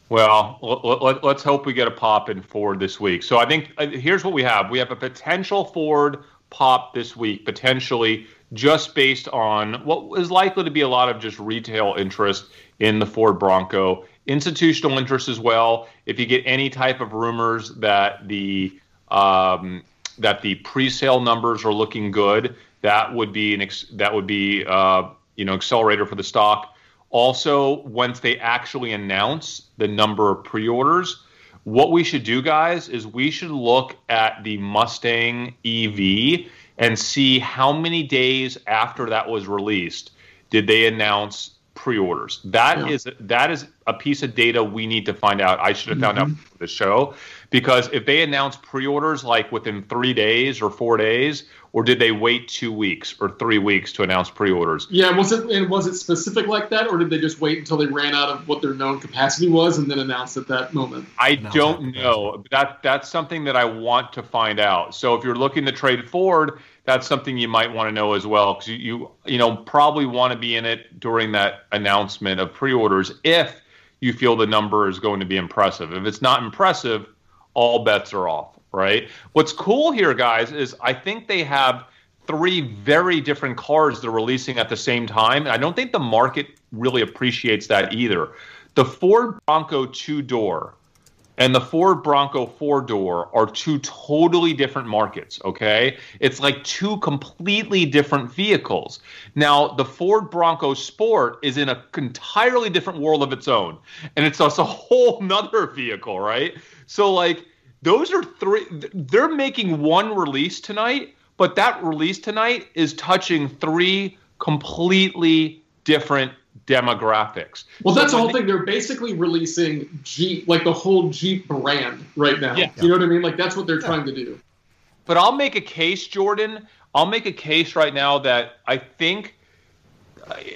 Well, let, us hope we get a pop in Ford this week. So I think uh, here's what we have: we have a potential Ford pop this week, potentially just based on what is likely to be a lot of just retail interest in the Ford Bronco, institutional interest as well. If you get any type of rumors that the um, that the pre-sale numbers are looking good, that would be an ex- that would be uh, you know accelerator for the stock. Also, once they actually announce the number of pre-orders, what we should do, guys, is we should look at the Mustang EV and see how many days after that was released did they announce pre-orders. That yeah. is that is a piece of data we need to find out. I should have found mm-hmm. out for the show because if they announced pre-orders like within three days or four days, or did they wait two weeks or three weeks to announce pre-orders? Yeah, was it and was it specific like that, or did they just wait until they ran out of what their known capacity was and then announce at that moment? I no, don't know. That that's something that I want to find out. So if you're looking to trade Ford, that's something you might want to know as well because you, you you know probably want to be in it during that announcement of pre-orders if you feel the number is going to be impressive. If it's not impressive all bets are off, right? What's cool here, guys, is I think they have three very different cars they're releasing at the same time. And I don't think the market really appreciates that either. The Ford Bronco two door and the Ford Bronco four door are two totally different markets, okay? It's like two completely different vehicles. Now, the Ford Bronco Sport is in an entirely different world of its own, and it's just a [LAUGHS] whole nother vehicle, right? So, like, those are three, they're making one release tonight, but that release tonight is touching three completely different demographics. Well, that's the whole thing. They're basically releasing Jeep, like the whole Jeep brand right now. Yeah. You know what I mean? Like that's what they're yeah. trying to do. But I'll make a case, Jordan. I'll make a case right now that I think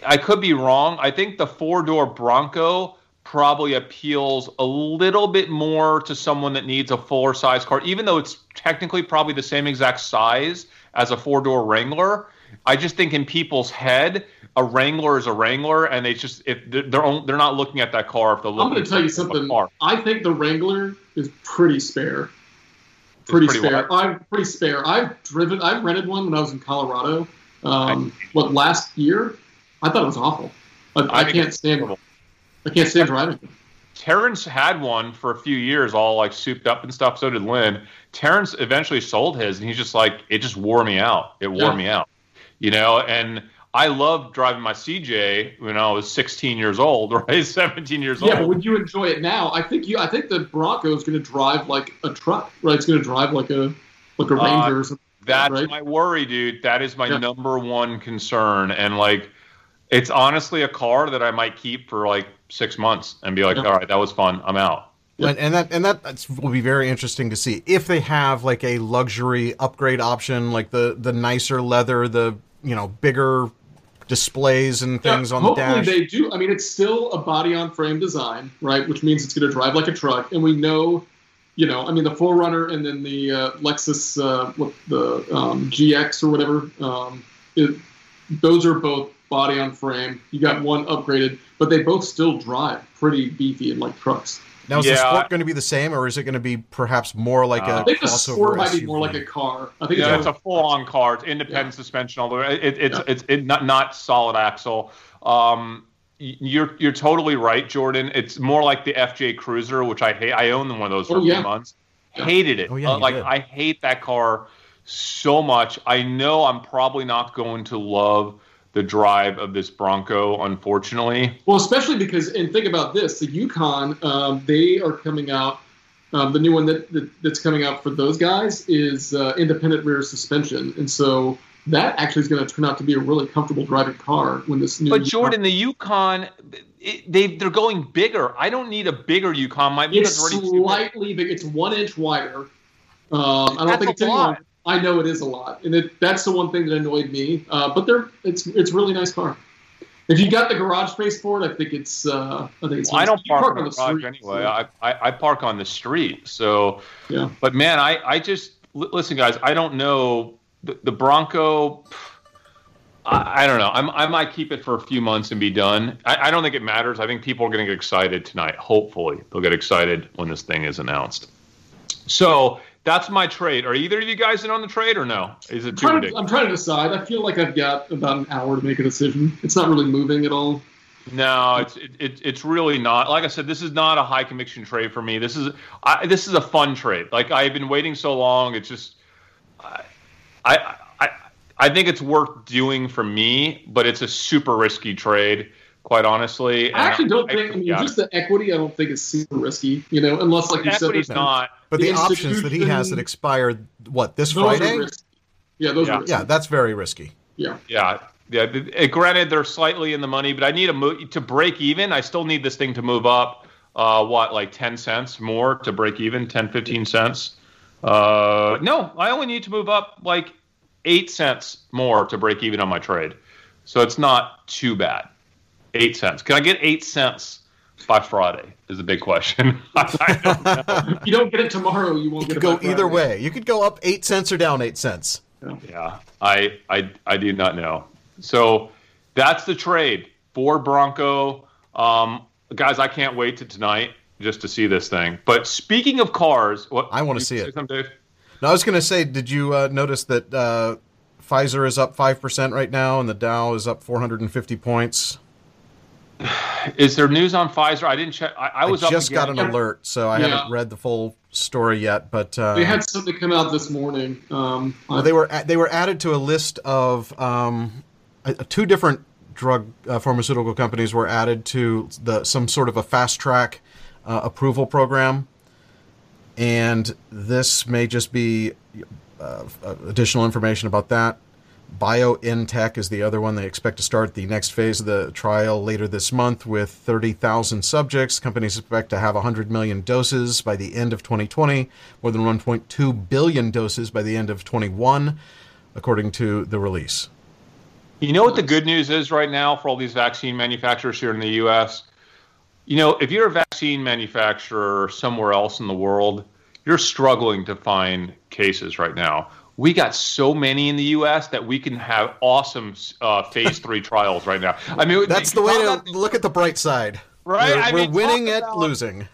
I could be wrong. I think the four door Bronco probably appeals a little bit more to someone that needs a fuller size car, even though it's technically probably the same exact size as a four door Wrangler. I just think in people's head, a Wrangler is a Wrangler, and they just if they're they're not looking at that car if they're looking. I'm going to tell you something. I think the Wrangler is pretty spare. Pretty, pretty spare. What? I'm pretty spare. I've driven. I've rented one when I was in Colorado. Um, what last year? I thought it was awful. I, I, I can't stand it. I can't stand driving. Terrence had one for a few years, all like souped up and stuff. So did Lynn. Terrence eventually sold his, and he's just like, it just wore me out. It wore yeah. me out, you know. And I loved driving my CJ when I was 16 years old, [LAUGHS] right? 17 years yeah, old. Yeah, but would you enjoy it now? I think you. I think the Bronco is going to drive like a truck, right? It's going to drive like a like a uh, Ranger uh, or something. That's right? my worry, dude. That is my yeah. number one concern, and like, it's honestly a car that I might keep for like six months and be like, yeah. all right, that was fun. I'm out. And, and, that and that will be very interesting to see if they have like a luxury upgrade option, like the the nicer leather, the you know bigger displays and things yeah, on the dash. Hopefully they do. I mean, it's still a body on frame design, right? Which means it's going to drive like a truck, and we know, you know, I mean, the 4Runner and then the uh, Lexus, uh, what the um, GX or whatever, um, it, those are both body on frame. You got one upgraded, but they both still drive pretty beefy and like trucks. Now is yeah. the sport going to be the same, or is it going to be perhaps more like uh, a? I think the sport might be more like a car. I think yeah, it's, it's a full-on car. It's independent yeah. suspension, although it, it, it's yeah. it's it, not not solid axle. Um, you're you're totally right, Jordan. It's more like the FJ Cruiser, which I hate. I owned one of those for oh, a few months. Hated it. Oh, yeah, uh, like did. I hate that car so much. I know I'm probably not going to love the drive of this Bronco, unfortunately. Well, especially because, and think about this: the Yukon, um, they are coming out. Um, the new one that, that, that's coming out for those guys is uh, independent rear suspension, and so that actually is going to turn out to be a really comfortable driving car when this new. But Jordan, the Yukon, it, they they're going bigger. I don't need a bigger Yukon. My it's slightly big. It's one inch wider. Um, I don't think it's lot. I know it is a lot, and it, that's the one thing that annoyed me. Uh, but they're it's it's really nice car. If you got the garage space for it, I think it's. Uh, I think it's. Well, I don't park, park, on the garage street, anyway. So. I, I, I park on the street. So. Yeah. But man, I I just listen, guys. I don't know the, the Bronco. I, I, don't know. I'm, I might keep it for a few months and be done. I, I don't think it matters. I think people are going to get excited tonight. Hopefully, they'll get excited when this thing is announced. So that's my trade. Are either of you guys in on the trade or no? Is it too I'm trying, to, I'm trying to decide. I feel like I've got about an hour to make a decision. It's not really moving at all. No, it's it, it, it's really not. Like I said, this is not a high conviction trade for me. This is I, this is a fun trade. Like I've been waiting so long. It's just I I, I I think it's worth doing for me, but it's a super risky trade, quite honestly. I actually don't I, think. I mean, just the equity, I don't think is super risky. You know, unless like the you equity's said, not. But the, the options that he has that expire what this Friday? Yeah, those yeah. are risky. yeah, that's very risky. Yeah, yeah, yeah. Granted, they're slightly in the money, but I need a move to break even. I still need this thing to move up. Uh, what like 10 cents more to break even 10 15 cents uh, no i only need to move up like eight cents more to break even on my trade. So it's not too bad. Eight cents. Can I get eight cents by Friday? Is a big question. [LAUGHS] don't you don't get it tomorrow. You won't you get it. Go either way. You could go up eight cents or down eight cents. Yeah. yeah, I, I, I do not know. So that's the trade for Bronco. Um, guys, I can't wait to tonight just to see this thing. But speaking of cars, what I want to see it. Dave? No, I was going to say, did you uh, notice that uh, Pfizer is up five percent right now, and the Dow is up 450 points? Is there news on Pfizer? I didn't check. I, I was I just got an alert, so I yeah. haven't read the full story yet. But uh, they had something come out this morning. Um, well, they were they were added to a list of um, two different drug uh, pharmaceutical companies were added to the some sort of a fast track uh, approval program and this may just be uh, additional information about that. BioNTech is the other one. They expect to start the next phase of the trial later this month with 30,000 subjects. Companies expect to have 100 million doses by the end of 2020, more than 1.2 billion doses by the end of 21, according to the release. You know what the good news is right now for all these vaccine manufacturers here in the U.S.? You know, if you're a vaccine manufacturer somewhere else in the world, you're struggling to find cases right now. We got so many in the U.S. that we can have awesome uh, phase three [LAUGHS] trials right now. I mean, that's the way to look at the bright side. Right? We're, I we're winning at about, losing.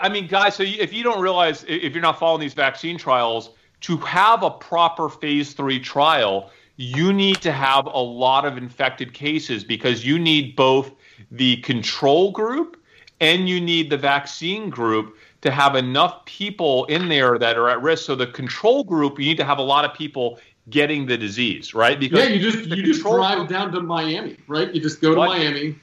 I mean, guys, so if you don't realize, if you're not following these vaccine trials, to have a proper phase three trial, you need to have a lot of infected cases because you need both the control group and you need the vaccine group to have enough people in there that are at risk. So the control group, you need to have a lot of people getting the disease, right? Because yeah, you just you just drive group, down to Miami, right? You just go to what? Miami.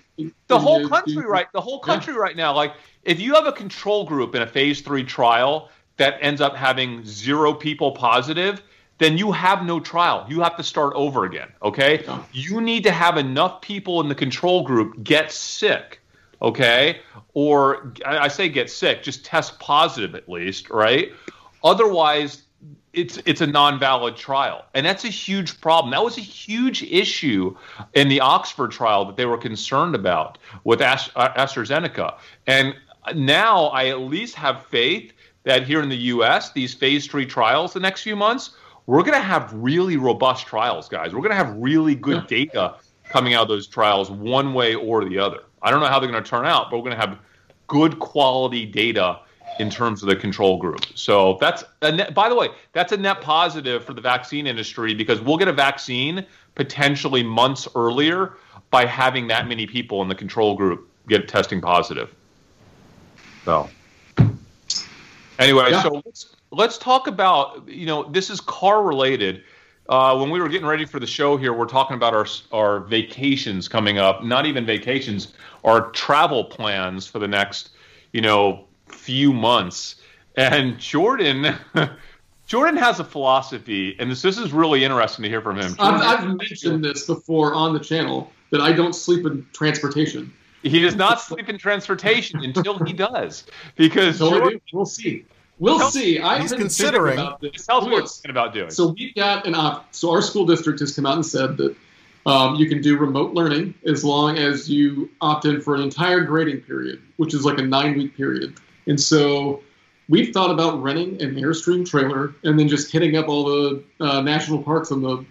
The whole you, country, you, right? The whole country yeah. right now, like if you have a control group in a phase three trial that ends up having zero people positive, then you have no trial. You have to start over again. Okay. Yeah. You need to have enough people in the control group get sick. Okay. Or I say get sick, just test positive at least, right? Otherwise, it's it's a non-valid trial, and that's a huge problem. That was a huge issue in the Oxford trial that they were concerned about with uh, AstraZeneca. And now I at least have faith that here in the U.S., these phase three trials the next few months we're going to have really robust trials, guys. We're going to have really good data coming out of those trials, one way or the other. I don't know how they're going to turn out, but we're going to have good quality data in terms of the control group. So that's a net, by the way, that's a net positive for the vaccine industry because we'll get a vaccine potentially months earlier by having that many people in the control group get testing positive. So anyway, yeah. so let's let's talk about you know this is car related. Uh, when we were getting ready for the show here, we're talking about our our vacations coming up. Not even vacations, our travel plans for the next you know few months. And Jordan. [LAUGHS] Jordan has a philosophy, and this this is really interesting to hear from him. I've, I've mentioned this before on the channel that I don't sleep in transportation. He does not sleep in transportation until he does, because Jordan, we'll see. We'll tell, see. I he's considering. About this. Tell us what thinking about doing. So we've got an op. So our school district has come out and said that um, you can do remote learning as long as you opt in for an entire grading period, which is like a nine-week period. And so we've thought about renting an airstream trailer and then just hitting up all the uh, national parks on the,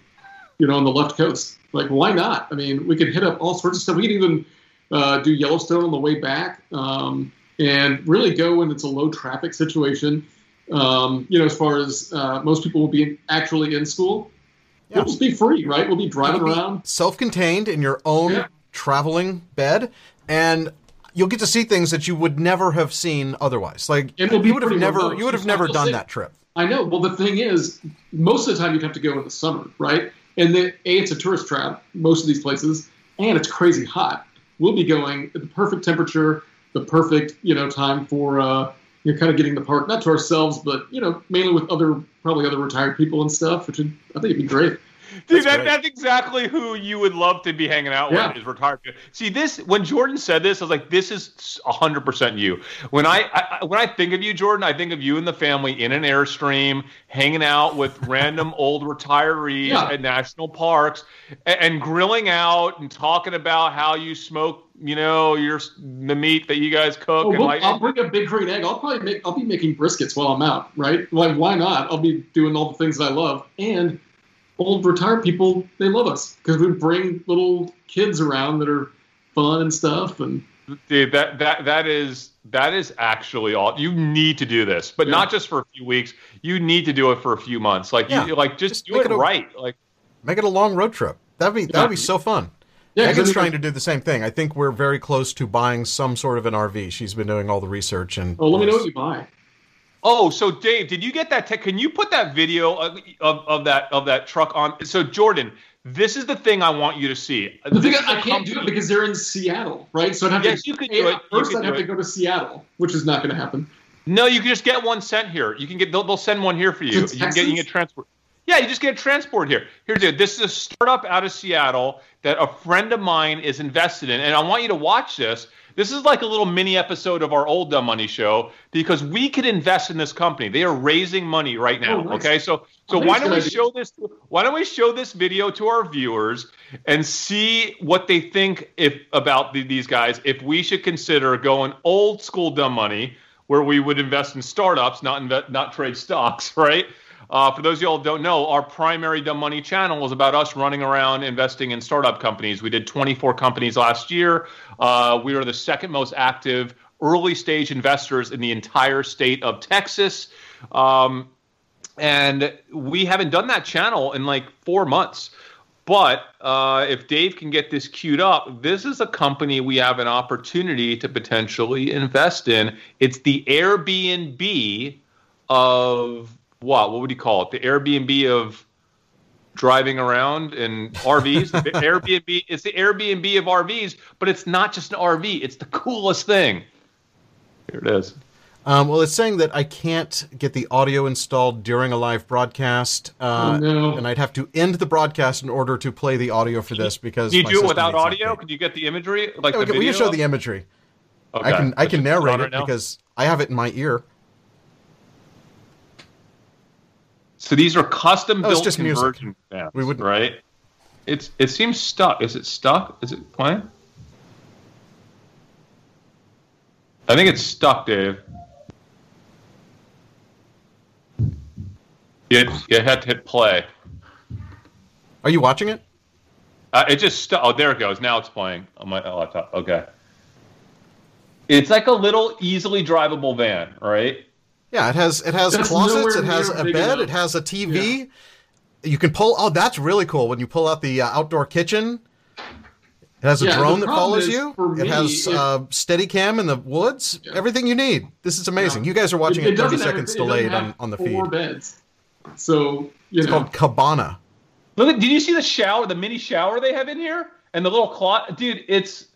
you know, on the left coast. Like, why not? I mean, we could hit up all sorts of stuff. We could even uh, do Yellowstone on the way back. Um, and really go when it's a low traffic situation. Um, you know, as far as uh, most people will be actually in school, yeah. it'll just be free, right? We'll be driving be around, self-contained in your own yeah. traveling bed, and you'll get to see things that you would never have seen otherwise. Like you would have never, remote. you would have never done that trip. I know. Well, the thing is, most of the time you'd have to go in the summer, right? And the, a it's a tourist trap. Most of these places, and it's crazy hot. We'll be going at the perfect temperature, the perfect you know time for uh, you're kind of getting the park not to ourselves, but you know mainly with other probably other retired people and stuff, which would, I think it'd be great. Dude, that's, that, that's exactly who you would love to be hanging out yeah. with is retired. See this when Jordan said this, I was like, this is hundred percent you. When I, I, when I think of you, Jordan, I think of you and the family in an airstream, hanging out with [LAUGHS] random old retirees yeah. at national parks, and, and, grilling out and talking about how you smoke. You know, your the meat that you guys cook. Oh, well, like, I'll bring a big green egg. I'll probably make. I'll be making briskets while I'm out. Right? Like, why not? I'll be doing all the things that I love and old retired people they love us because we bring little kids around that are fun and stuff and dude that that that is that is actually all you need to do this but yeah. not just for a few weeks you need to do it for a few months like yeah. you like just, just do it, it a, right like make it a long road trip that'd be that'd be so fun yeah, Megan's trying to do the same thing. I think we're very close to buying some sort of an RV. She's been doing all the research and. Oh, let me know what you buy. Oh, so Dave, did you get that? Te- can you put that video of, of, of, that of that truck on? So Jordan, this is the thing I want you to see. The thing I can't do it because they're in Seattle, right? So I'd have yes, to. you can do it. First, I'd have it. to go to Seattle, which is not going to happen. No, you can just get one sent here. You can get they'll, they'll send one here for you. You can get you can get transport. Yeah, you just get a transport here. Here, dude. This is a startup out of Seattle that a friend of mine is invested in, and I want you to watch this this is like a little mini episode of our old Dumb Money show because we could invest in this company. They are raising money right now. Oh, nice. Okay, so so why don't we show this? Why don't we show this video to our viewers and see what they think if about the, these guys? If we should consider going old school dumb money, where we would invest in startups, not invest, not trade stocks, [LAUGHS] right? Uh, for those of y'all don't know, our primary dumb money channel is about us running around investing in startup companies. We did 24 companies last year. Uh, we are the second most active early stage investors in the entire state of Texas. Um, and we haven't done that channel in like four months. But uh, if Dave can get this queued up, this is a company we have an opportunity to potentially invest in. It's the Airbnb of what? What would you call it? The Airbnb of driving around in RVs. the [LAUGHS] Airbnb it's the Airbnb of RVs, but it's not just an RV. It's the coolest thing. Here it is. Um, well, it's saying that I can't get the audio installed during a live broadcast, uh, oh, no. and I'd have to end the broadcast in order to play the audio for this. Because do you do it without audio? Can you get the imagery? Like yeah, the we, can, show the imagery. Okay. I can I can narrate it because I have it in my ear. So these are custom built just conversion music. fans, we would right? It's it seems stuck. Is it stuck? Is it playing? I think it's stuck, Dave. You, you had to hit play. Are you watching it? Uh, it just stu- oh there it goes. Now it's playing on my laptop. Okay. It's like a little easily drivable van, right? Yeah, it has it has that's closets, it has a bed, enough. it has a TV. Yeah. You can pull. Oh, that's really cool when you pull out the uh, outdoor kitchen. It has a yeah, drone that follows you. Me, it has uh, Steadicam in the woods. Yeah. Everything you need. This is amazing. You guys are watching it, it 30 seconds have, delayed on, on the four feed. beds. So it's know. called Cabana. Look at. Did you see the shower? The mini shower they have in here, and the little closet. Dude, it's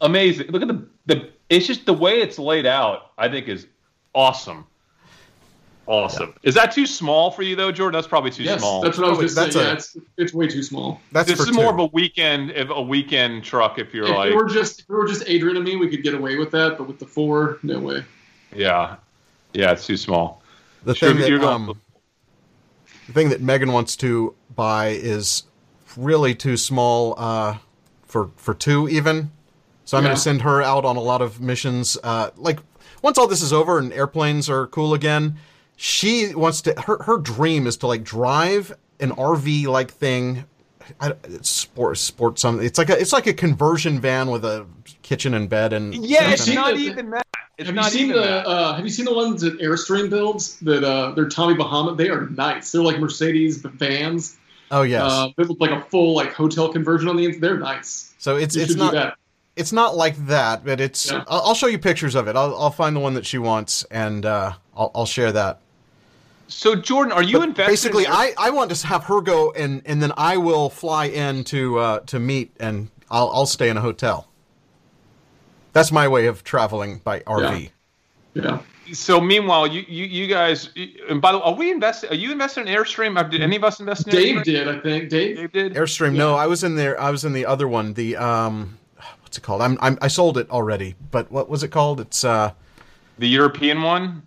amazing. Look at the the. It's just the way it's laid out. I think is awesome. Awesome. Yeah. Is that too small for you though, Jordan? That's probably too yes, small. That's what I was just saying. A, yeah, it's, it's way too small. That's this is two. more of a weekend a weekend truck if you're if like we were just if we were just Adrian and me, we could get away with that, but with the four, no way. Yeah. Yeah, it's too small. The sure, thing that, um, the thing that Megan wants to buy is really too small uh, for for two even. So I'm yeah. going to send her out on a lot of missions. Uh, like once all this is over and airplanes are cool again, she wants to her her dream is to like drive an RV like thing. Sport sport something it's like a it's like a conversion van with a kitchen and bed and yeah it's not even that. it's have you seen the uh, have you seen the ones that airstream builds that uh they're tommy bahama? They are nice. They're like mercedes vans. Oh yes. Uh, they look like a full like hotel conversion on the inside they're nice. So it's you it's not it's not like that but it's yeah. I'll, I'll, show you pictures of it. I'll, I'll find the one that she wants and uh, I'll, I'll share that So Jordan, are you investing? Basically, in- I, I want to have her go and and then I will fly in to uh, to meet and I'll I'll stay in a hotel. That's my way of traveling by RV. Yeah. So meanwhile, you, you, you guys, and by the way, are we invested? Are you invested in Airstream? Did any of us invest in Dave Airstream? did, I think. Dave. Dave did. Airstream. No, I was in there. I was in the other one. The um, what's it called? I'm, I'm I sold it already. But what was it called? It's uh, The European one,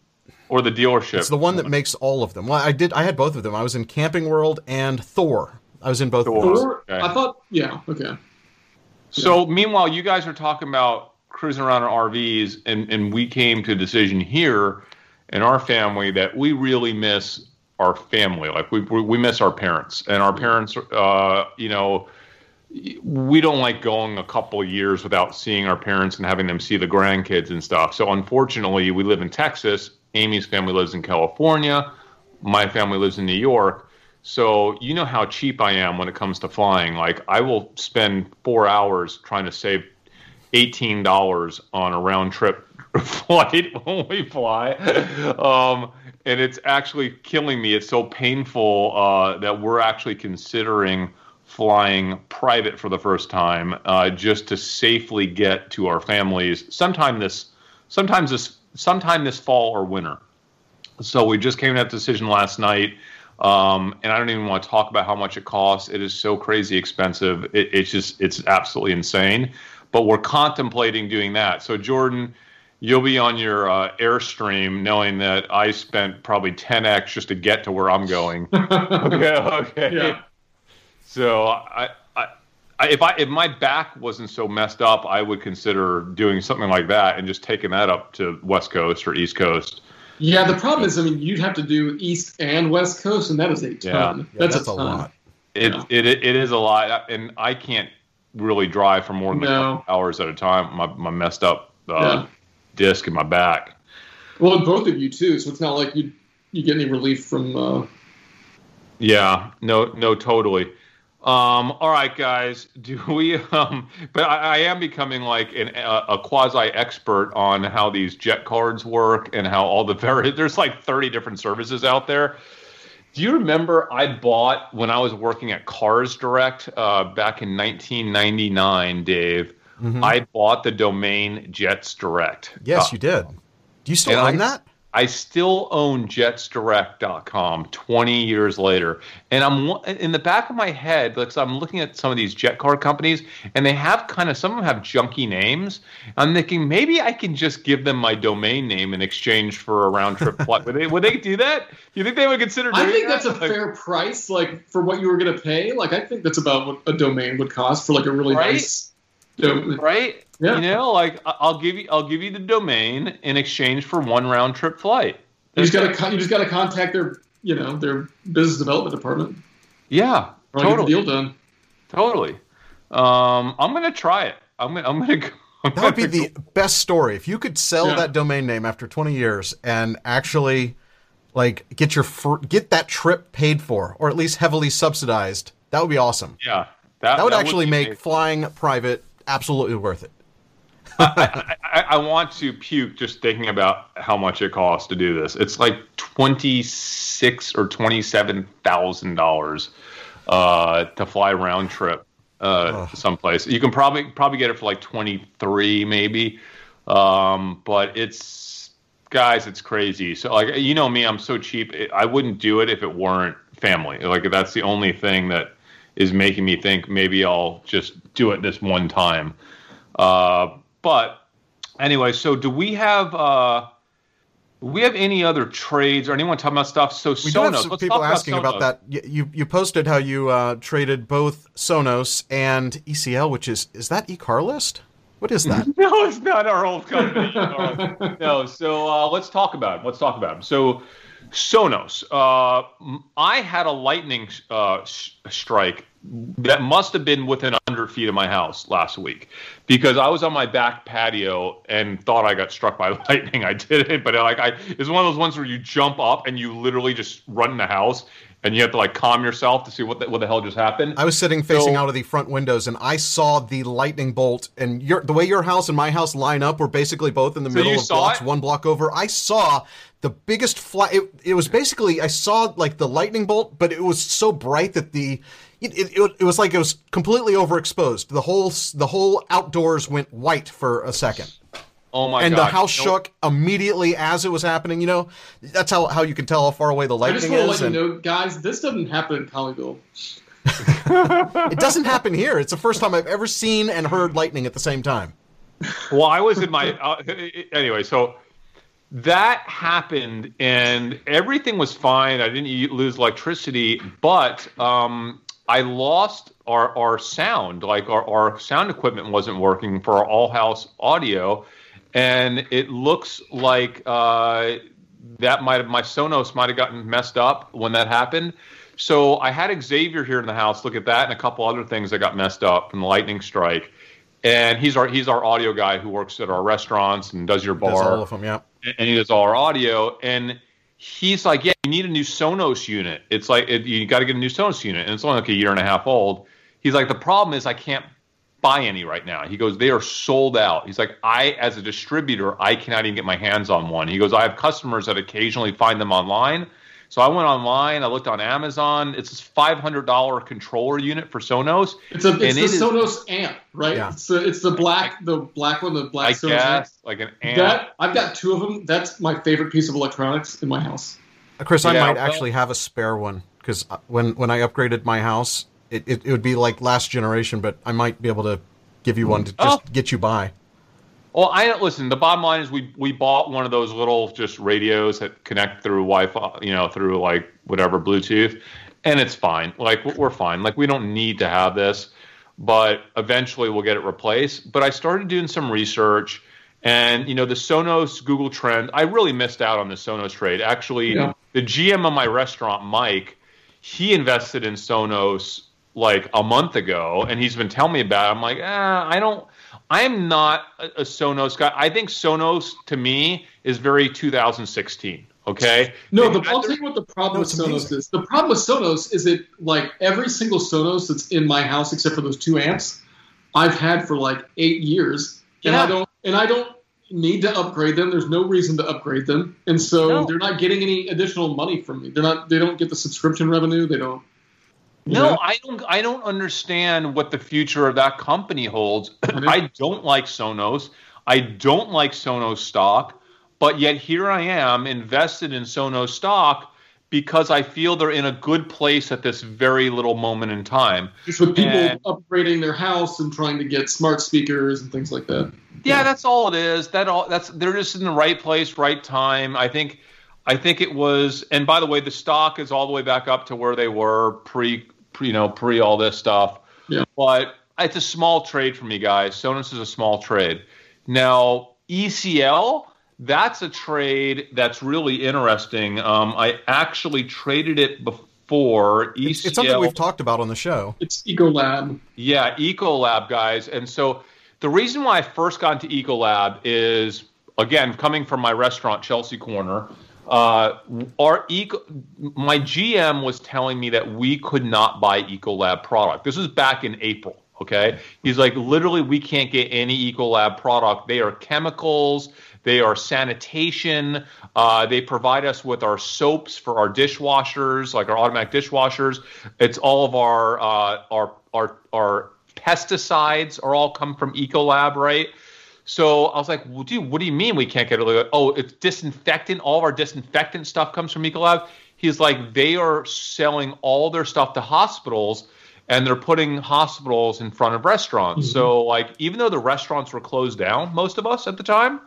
or the dealership? it's the one that makes all of them. Well, I did. I had both of them. I was in Camping World and Thor. I was in both. of Thor. those. Okay. I thought, yeah, okay. So meanwhile, you guys are talking about cruising around in RVs, and, and we came to a decision here in our family that we really miss our family. Like we we we miss our parents, and our parents, uh, you know, we don't like going a couple of years without seeing our parents and having them see the grandkids and stuff. So unfortunately, we live in Texas. Amy's family lives in California. My family lives in New York. So you know how cheap I am when it comes to flying. Like I will spend four hours trying to save eighteen dollars on a round trip [LAUGHS] flight when we fly, um, and it's actually killing me. It's so painful uh, that we're actually considering flying private for the first time uh, just to safely get to our families sometime this sometimes this sometime this fall or winter. So we just came to that decision last night. Um, and I don't even want to talk about how much it costs. It is so crazy expensive. It, it's just, it's absolutely insane. But we're contemplating doing that. So, Jordan, you'll be on your uh, Airstream knowing that I spent probably 10x just to get to where I'm going. [LAUGHS] okay. Okay. Yeah. So, I, if I if my back wasn't so messed up, I would consider doing something like that and just taking that up to West Coast or East Coast. Yeah, the problem is, I mean, you'd have to do East and West Coast, and that is a ton. Yeah, that's, that's a a ton. lot. It, Yeah. it it is a lot, and I can't really drive for more than a No. couple hours at a time. My my messed up uh, Yeah. disc in my back. Well, and both of you too, so it's not like you you get any relief from. Uh, Yeah, no, no, totally. Um, all right, guys. [LAUGHS] Do we? Um, but I, I am becoming like an, a, a quasi expert on how these jet cards work and how all the [LAUGHS] very there's like 30 different services out there. Do you remember I bought when I was working at Cars Direct uh, back in 1999, Dave? Mhm. I bought the domain Jets Direct. Yes, Uh, you did. Do you still own I- that? I still own jetsdirect.com 20 years later. And I'm in the back of my head, like so I'm looking at some of these jet card companies and they have kind of some of them have junky names. I'm thinking maybe I can just give them my domain name in exchange for a round trip [LAUGHS] flight. would they would they do that? Do you think they would consider doing I think that? that's a Like, fair price, like for what you were going to pay. Like I think that's about what a domain would cost for like a really Right? nice. dom- right? Yeah. You know, like I- I'll give you I'll give you the domain in exchange for one round trip flight. You just got to you just got to contact their you know their business development department. Yeah, Or get the totally. deal done. Totally. Um, I'm gonna try it. I'm gonna. I'm gonna. Go, I'm That would be gonna the best story if you could sell Yeah. that domain name after 20 years and actually like get your fr- get that trip paid for or at least heavily subsidized. That would be awesome. Yeah. That would actually be make amazing. flying private absolutely worth it. I, I, I want to puke just thinking about how much it costs to do this. It's like twenty six or twenty seven thousand dollars uh, to fly round trip uh, someplace. You can probably probably get it for like twenty three maybe, um, but it's guys, it's crazy. So like you know me, I'm so cheap. I wouldn't do it if it weren't family. Like that's the only thing that is making me think maybe I'll just do it this one time. Uh, but anyway, so do we have uh, we have any other trades or anyone talking about stuff? So We Sonos. do have some let's people asking about, Sonos. that. You you posted how you uh, traded both Sonos and ECL, which is is that eCarList? What is that? [LAUGHS] No, it's not our old company. [LAUGHS] No, so uh, let's talk about it. Let's talk about it. So, Sonos. Uh, I had a lightning uh, sh- strike that must have been within 100 feet of my house last week because I was on my back patio and thought I got struck by [LAUGHS] lightning. I didn't, but like I, it's one of those ones where you jump up and you literally just run in the house and you have to like calm yourself to see what the, what the hell just happened. I was sitting facing So- out of the front windows, and I saw the lightning bolt. And your the way your house and my house line up, we're basically both in the So middle of blocks, it? one block over. I saw the biggest fly. It, it was basically I saw like the lightning bolt, but it was so bright that the it, it, it was like it was completely overexposed. The whole the whole outdoors went white for a second. Oh my and god! the house shook immediately as it was happening. You know, that's how how you can tell how far away the I just lightning want is. to let you know, guys, this doesn't happen in Colleyville. [LAUGHS] it doesn't happen here. It's the first time I've ever seen and heard lightning at the same time. well, I was in my uh, anyway. So that happened, and everything was fine. I didn't lose electricity, but um, I lost our our sound. Like our our sound equipment wasn't working for our all house audio, and it looks like uh, that might have my Sonos might have gotten messed up when that happened. So I had Xavier here in the house look at that and a couple other things that got messed up from the lightning strike. And he's our he's our audio guy who works at our restaurants and does your bar That's all of them. Yeah. and he does all our audio. And he's like, "Yeah, you need a new Sonos unit. It's like it, you got to get a new Sonos unit, and it's only like a year and a half old." He's like, "The problem is I can't buy any right now." He goes, "They are sold out." He's like, "I, as a distributor, I cannot even get my hands on one." He goes, "I have customers that occasionally find them online." So I went online. I looked on Amazon. It's this five hundred dollar controller unit for Sonos. It's a it's the it is- Sonos amp, right? Yeah. It's the it's the black the black one, the black I Sonos amp. guess like an amp. That I've got two of them. That's my favorite piece of electronics in my house. Uh, Chris, I Yeah, might well- actually have a spare one because when when I upgraded my house, it, it, it would be like last generation, but I might be able to give you one to just Oh. get you by. Well, I listen. The bottom line is we we bought one of those little just radios that connect through Wi-Fi, you know, through like whatever Bluetooth, and it's fine. Like we're fine. Like we don't need to have this, but eventually we'll get it replaced. But I started doing some research, and you know, the Sonos Google Trend. I really missed out on the Sonos trade. Actually, Yeah. the GM of my restaurant, Mike, he invested in Sonos like a month ago, and he's been telling me about it. I'm like, ah, I don't. I'm not a, a Sonos guy. I think Sonos to me is very 2016. Okay. No, the, I'll tell you what the problem No, with Sonos amazing. is. The problem with Sonos is that like every single Sonos that's in my house, except for those two amps, I've had for like eight years, and Yeah. I don't and I don't need to upgrade them. There's no reason to upgrade them, and so No. they're not getting any additional money from me. They're not. They don't get the subscription revenue. They don't. No, know? I don't. I don't understand what the future of that company holds. know. [CLEARS THROAT] Mm-hmm. I don't like Sonos. I don't like Sonos stock, but yet here I am invested in Sonos stock because I feel they're in a good place at this very little moment in time. Just with people And- upgrading their house and trying to get smart speakers and things like that. Yeah, that's all it is. That all that's they're just in the right place, right time. I think I think it was and by the way, the stock is all the way back up to where they were pre, pre you know, pre all this stuff. Yeah. But it's a small trade for me, guys. Sonos is a small trade. Now, ECL, that's a trade that's really interesting. Um, I actually traded it before ECL. It's, it's something we've talked about on the show. It's Ecolab. Yeah, Ecolab guys. And so the reason why I first got into Ecolab is again coming from my restaurant Chelsea Corner. Uh, our Eco, my GM was telling me that we could not buy Ecolab product. This was back in April. Okay, he's like literally we can't get any Ecolab product. They are chemicals. They are sanitation. Uh, they provide us with our soaps for our dishwashers, like our automatic dishwashers. It's all of our uh, our our our pesticides are all come from Ecolab, right? So I was like, well, dude, what do you mean we can't get it? Like, oh, it's disinfectant. All of our disinfectant stuff comes from Ecolab. He's like, they are selling all their stuff to hospitals and they're putting hospitals in front of restaurants. So, mm-hmm. like, even though the restaurants were closed down, most of us at the time,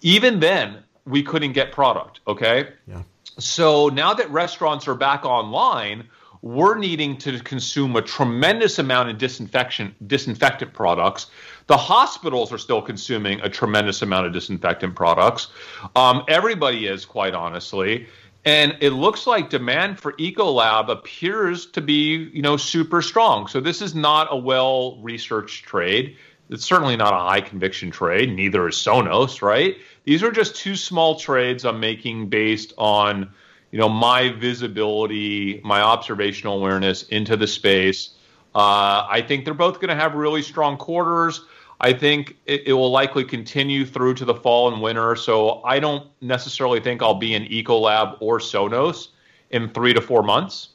even then, we couldn't get product. Okay. Yeah. So now that restaurants are back online, we're needing to consume a tremendous amount of disinfection disinfectant products. The hospitals are still consuming a tremendous amount of disinfectant products. Um, everybody is, quite honestly. And it looks like demand for Ecolab appears to be, you know, super strong. So this is not a well researched trade. It's certainly not a high conviction trade. Neither is Sonos, right? These are just two small trades I'm making based on, you know, my visibility, my observational awareness into the space. Uh, I think they're both going to have really strong quarters. I think it, it, will likely continue through to the fall and winter. So I don't necessarily think I'll be in Ecolab or Sonos in three to four months,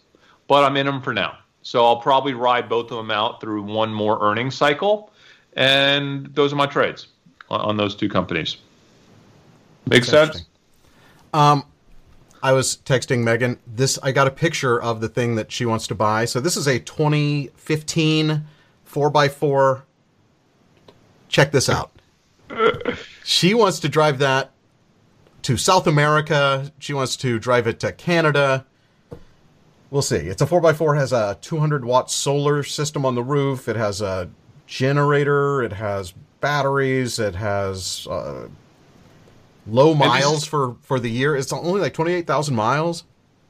but I'm in them for now. So I'll probably ride both of them out through one more earnings cycle. And those are my trades on, on those two companies. Make sense? Um, I was texting Megan. This I got a picture of the thing that she wants to buy. So this is a 2015 4x4 check this out. she wants to drive that to South America. She wants to drive it to Canada. We'll see. It's a 4x4, has a 200 watt solar system on the roof. It has a generator. It has batteries. It has uh, low miles for, for the year. It's only like 28,000 miles.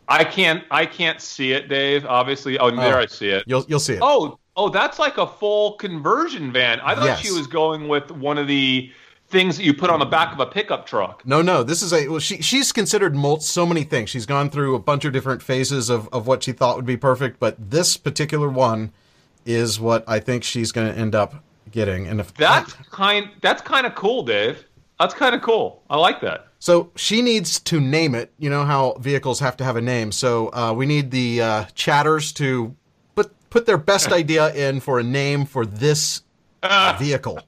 I can't I can't see it, Dave. Obviously, oh, there oh, I see it. You'll you'll see it. Oh, Oh, that's like a full conversion van. I thought yes. she was going with one of the things that you put on the back of a pickup truck. No, no. This is a well, she she's considered so many things. She's gone through a bunch of different phases of of what she thought would be perfect, but this particular one is what I think she's going to end up getting. And if that's kind that's kind of cool, Dave. That's kind of cool. I like that. So she needs to name it. You know how vehicles have to have a name. So uh, we need the uh, chatters to put their best [LAUGHS] idea in for a name for this vehicle.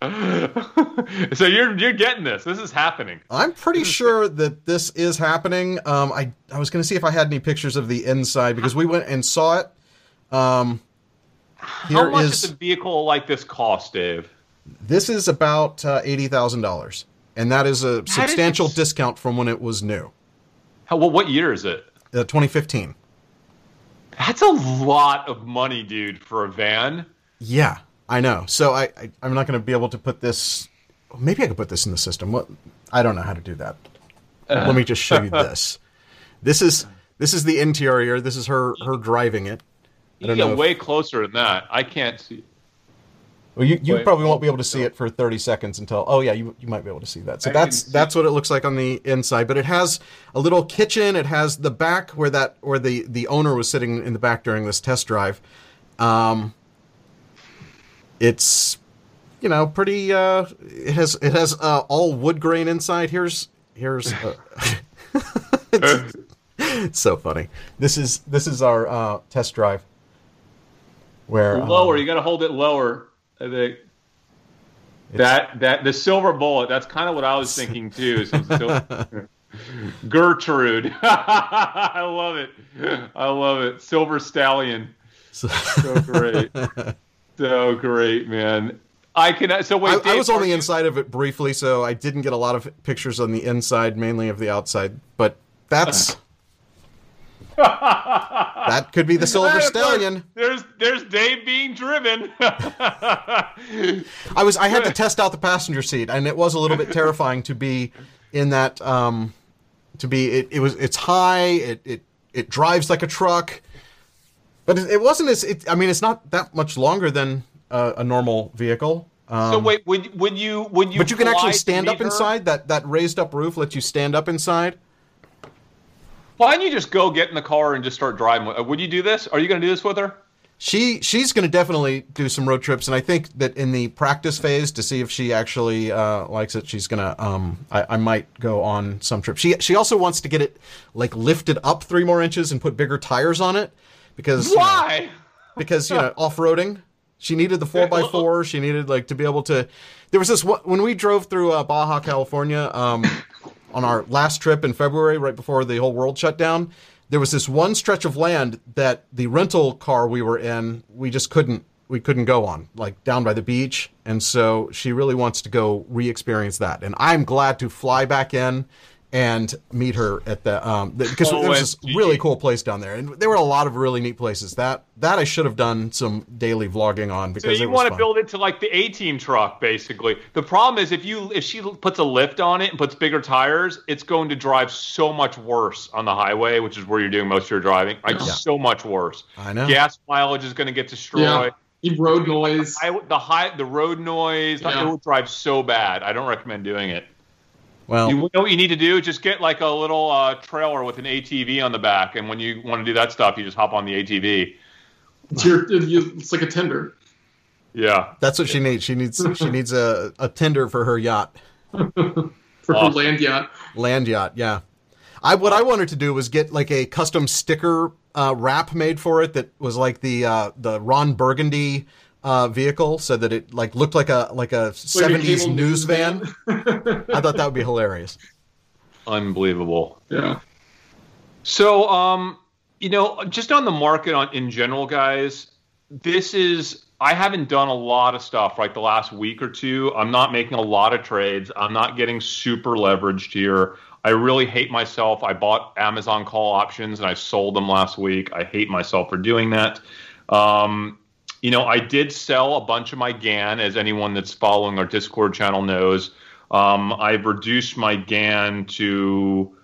so you're you're getting this. This is happening. I'm pretty sure that this is happening. Um, I I was going to see if I had any pictures of the inside because we went and saw it. Um, How much is, does a vehicle like this cost, Dave? This is about uh, eighty thousand dollars, and that is a substantial is discount from when it was new. How? Well, what year is it? Uh, 2015. That's a lot of money, dude, for a van. Yeah, I know. So I, I am not going to be able to put this. Maybe I could put this in the system. What? I don't know how to do that. Uh. Let me just show you this. This is this is the interior. This is her her driving it. I you get way if, closer than that. I can't see. Well, you, you probably won't be able to see it for 30 seconds until. Oh yeah, you, you might be able to see that. So that's that's what it looks like on the inside. But it has a little kitchen. It has the back where that where the the owner was sitting in the back during this test drive. Um, it's you know pretty. Uh, it has it has uh, all wood grain inside. Here's here's. Uh, [LAUGHS] it's, so funny. This is this is our uh, test drive. Where lower, um, you got to hold it lower. I think that that the silver bullet. That's kind of what I was thinking too. [LAUGHS] Gertrude, [LAUGHS] I love it. I love it. Silver stallion, so great, [LAUGHS] so great, man. I can. So wait, I, Dave, I was on the you... inside of it briefly, so I didn't get a lot of pictures on the inside, mainly of the outside. But that's [LAUGHS] that could be the Silver Stallion. There's there's Dave being driven. [LAUGHS] I was I had to test out the passenger seat, and it was a little bit terrifying to be in that. Um, to be it, it was it's high. It it it drives like a truck, but it, it wasn't as. It, I mean, it's not that much longer than a, a normal vehicle. Um, so wait, would would you would you? But you can actually stand up her? inside. That that raised up roof lets you stand up inside. Why don't you just go get in the car and just start driving? Would you do this? Are you going to do this with her? She she's going to definitely do some road trips, and I think that in the practice phase to see if she actually uh, likes it, she's going to. Um, I, I might go on some trip. She she also wants to get it like lifted up three more inches and put bigger tires on it because why? You know, because you know [LAUGHS] off roading. She needed the four x four. She needed like to be able to. There was this when we drove through uh, Baja California. Um, on our last trip in February, right before the whole world shut down, there was this one stretch of land that the rental car we were in, we just couldn't we couldn't go on, like down by the beach. And so she really wants to go re-experience that. And I'm glad to fly back in and meet her at the um the, because oh, there's this really cool place down there. And there were a lot of really neat places. That that I should have done some daily vlogging on because so you want to build it to like the A team truck basically. The problem is if you if she puts a lift on it and puts bigger tires it's going to drive so much worse on the highway which is where you're doing most of your driving. Like yeah. so much worse. I know. Gas mileage is going to get destroyed. Yeah. road noise. The, the high the road noise yeah. it will drive so bad. I don't recommend doing it well, you know what you need to do? Just get like a little uh, trailer with an ATV on the back, and when you want to do that stuff, you just hop on the ATV. It's, your, it's like a tender. Yeah, That's what she needs. She needs she [LAUGHS] needs a, a tender for her yacht, [LAUGHS] for her land yacht. land yacht. Yeah. I what I wanted to do was get like a custom sticker uh, wrap made for it that was like the uh, the Ron Burgundy uh, vehicle, so that it like looked like a like a seventies cable news van. van. [LAUGHS] I thought that would be hilarious. unbelievable. yeah. So, um, you know, just on the market on in general, guys, this is I haven't done a lot of stuff like the last week or two. I'm not making a lot of trades. I'm not getting super leveraged here. I really hate myself. I bought Amazon call options and I sold them last week. I hate myself for doing that. Um, you know, I did sell a bunch of my GAN, as anyone that's following our Discord channel knows. Um, I've reduced my GAN to,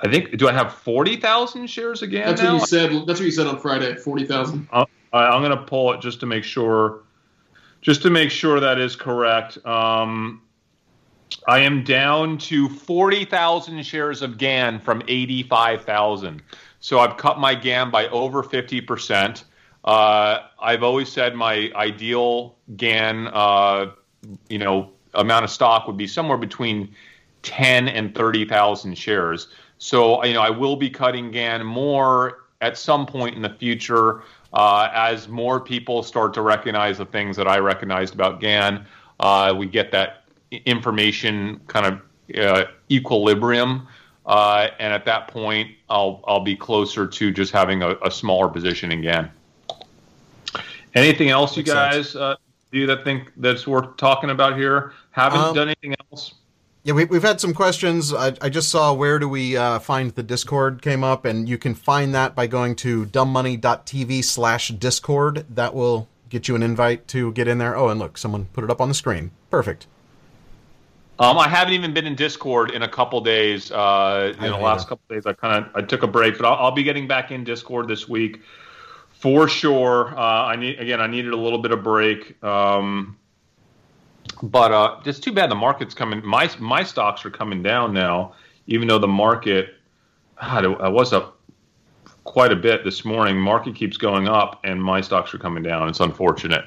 I think, do I have 40,000 shares of GAN That's now? what you said. That's what you said on Friday. Forty thousand. I, I'm going to pull it just to make sure, just to make sure that is correct. Um, I am down to 40,000 shares of GAN from 85,000. So I've cut my GAN by over 50%. Uh, I've always said my ideal GAN, uh, you know, amount of stock would be somewhere between 10 and 30,000 shares. So, you know, I will be cutting GAN more at some point in the future uh, as more people start to recognize the things that I recognized about GAN. Uh, we get that information kind of uh, equilibrium. Uh, and at that point, I'll I'll be closer to just having a, a smaller position in GAN. Anything else, you Makes guys uh, do that think that's worth talking about here? Haven't Um, done anything else? Yeah, we, we've had some questions. I, I just saw where do we uh, find the Discord came up, and you can find that by going to dumbmoney.tv slash Discord. That will get you an invite to get in there. Oh, and look, someone put it up on the screen. Perfect. Um, I haven't even been in Discord in a couple days. Uh, in the last either. couple days, I kind of I took a break, but I'll, I'll be getting back in Discord this week for sure. Uh, I need again, I needed a little bit of break. Um, but uh, it's too bad the market's coming. My my stocks are coming down now, even though the market, God, I was up quite a bit this morning. Market keeps going up, and my stocks are coming down. It's unfortunate.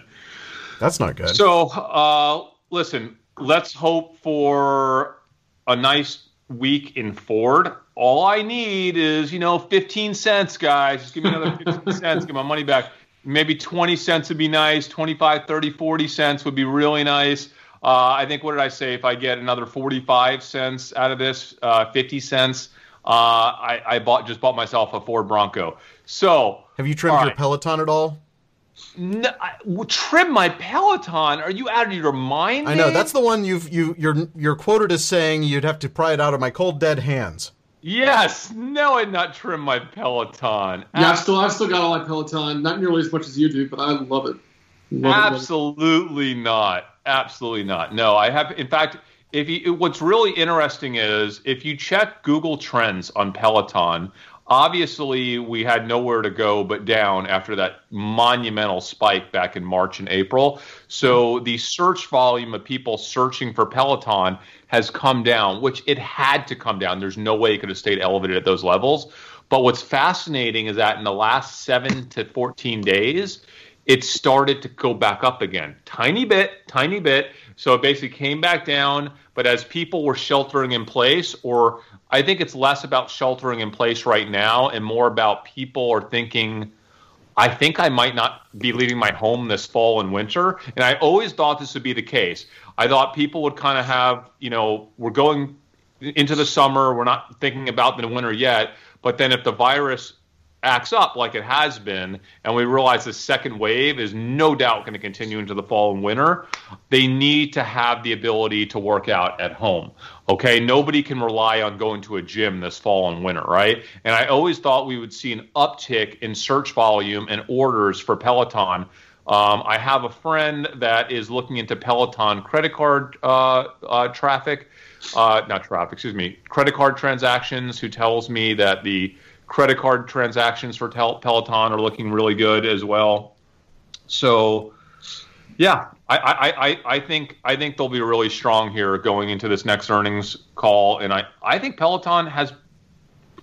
That's not good. So, uh, listen, let's hope for a nice week in Ford. All I need is, you know, 15 cents, guys. Just give me another 15 [LAUGHS] cents, get my money back. Maybe 20 cents would be nice. 25, 30, 40 cents would be really nice. Uh, I think, what did I say? If I get another 45 cents out of this, uh, 50 cents, uh, I, I bought just bought myself a Ford Bronco. So, Have you trimmed all your. Peloton at all? no, I, w- trim my Peloton. Are you out of your mind? I know Dave? that's the one you've you you're you're quoted as saying you'd have to pry it out of my cold dead hands. Yes, no, I'd not trim my Peloton. Yeah, I've still I've still got all my Peloton. Not nearly as much as you do, but I love it. Love it, love it. Absolutely not. Absolutely not. No, I have. In fact, if you, what's really interesting is if you check Google Trends on Peloton, obviously we had nowhere to go but down after that monumental spike back in March and April. So the search volume of people searching for Peloton has come down, which it had to come down. There's no way it could have stayed elevated at those levels. But what's fascinating is that in the last seven to 14 days, it started to go back up again. Tiny bit, tiny bit. So it basically came back down. But as people were sheltering in place, or I think it's less about sheltering in place right now and more about people are thinking, I think I might not be leaving my home this fall and winter. And I always thought this would be the case. I thought people would kind of have, you know, we're going into the summer, we're not thinking about the winter yet. But then if the virus acts up like it has been, and we realize the second wave is no doubt going to continue into the fall and winter, they need to have the ability to work out at home. Okay, nobody can rely on going to a gym this fall and winter, right? And I always thought we would see an uptick in search volume and orders for Peloton. Um, I have a friend that is looking into Peloton credit card uh, uh, traffic, uh, not traffic, excuse me, credit card transactions, who tells me that the credit card transactions for Peloton are looking really good as well. So, yeah, I, I, I, I think I think they'll be really strong here going into this next earnings call, and I, I think Peloton has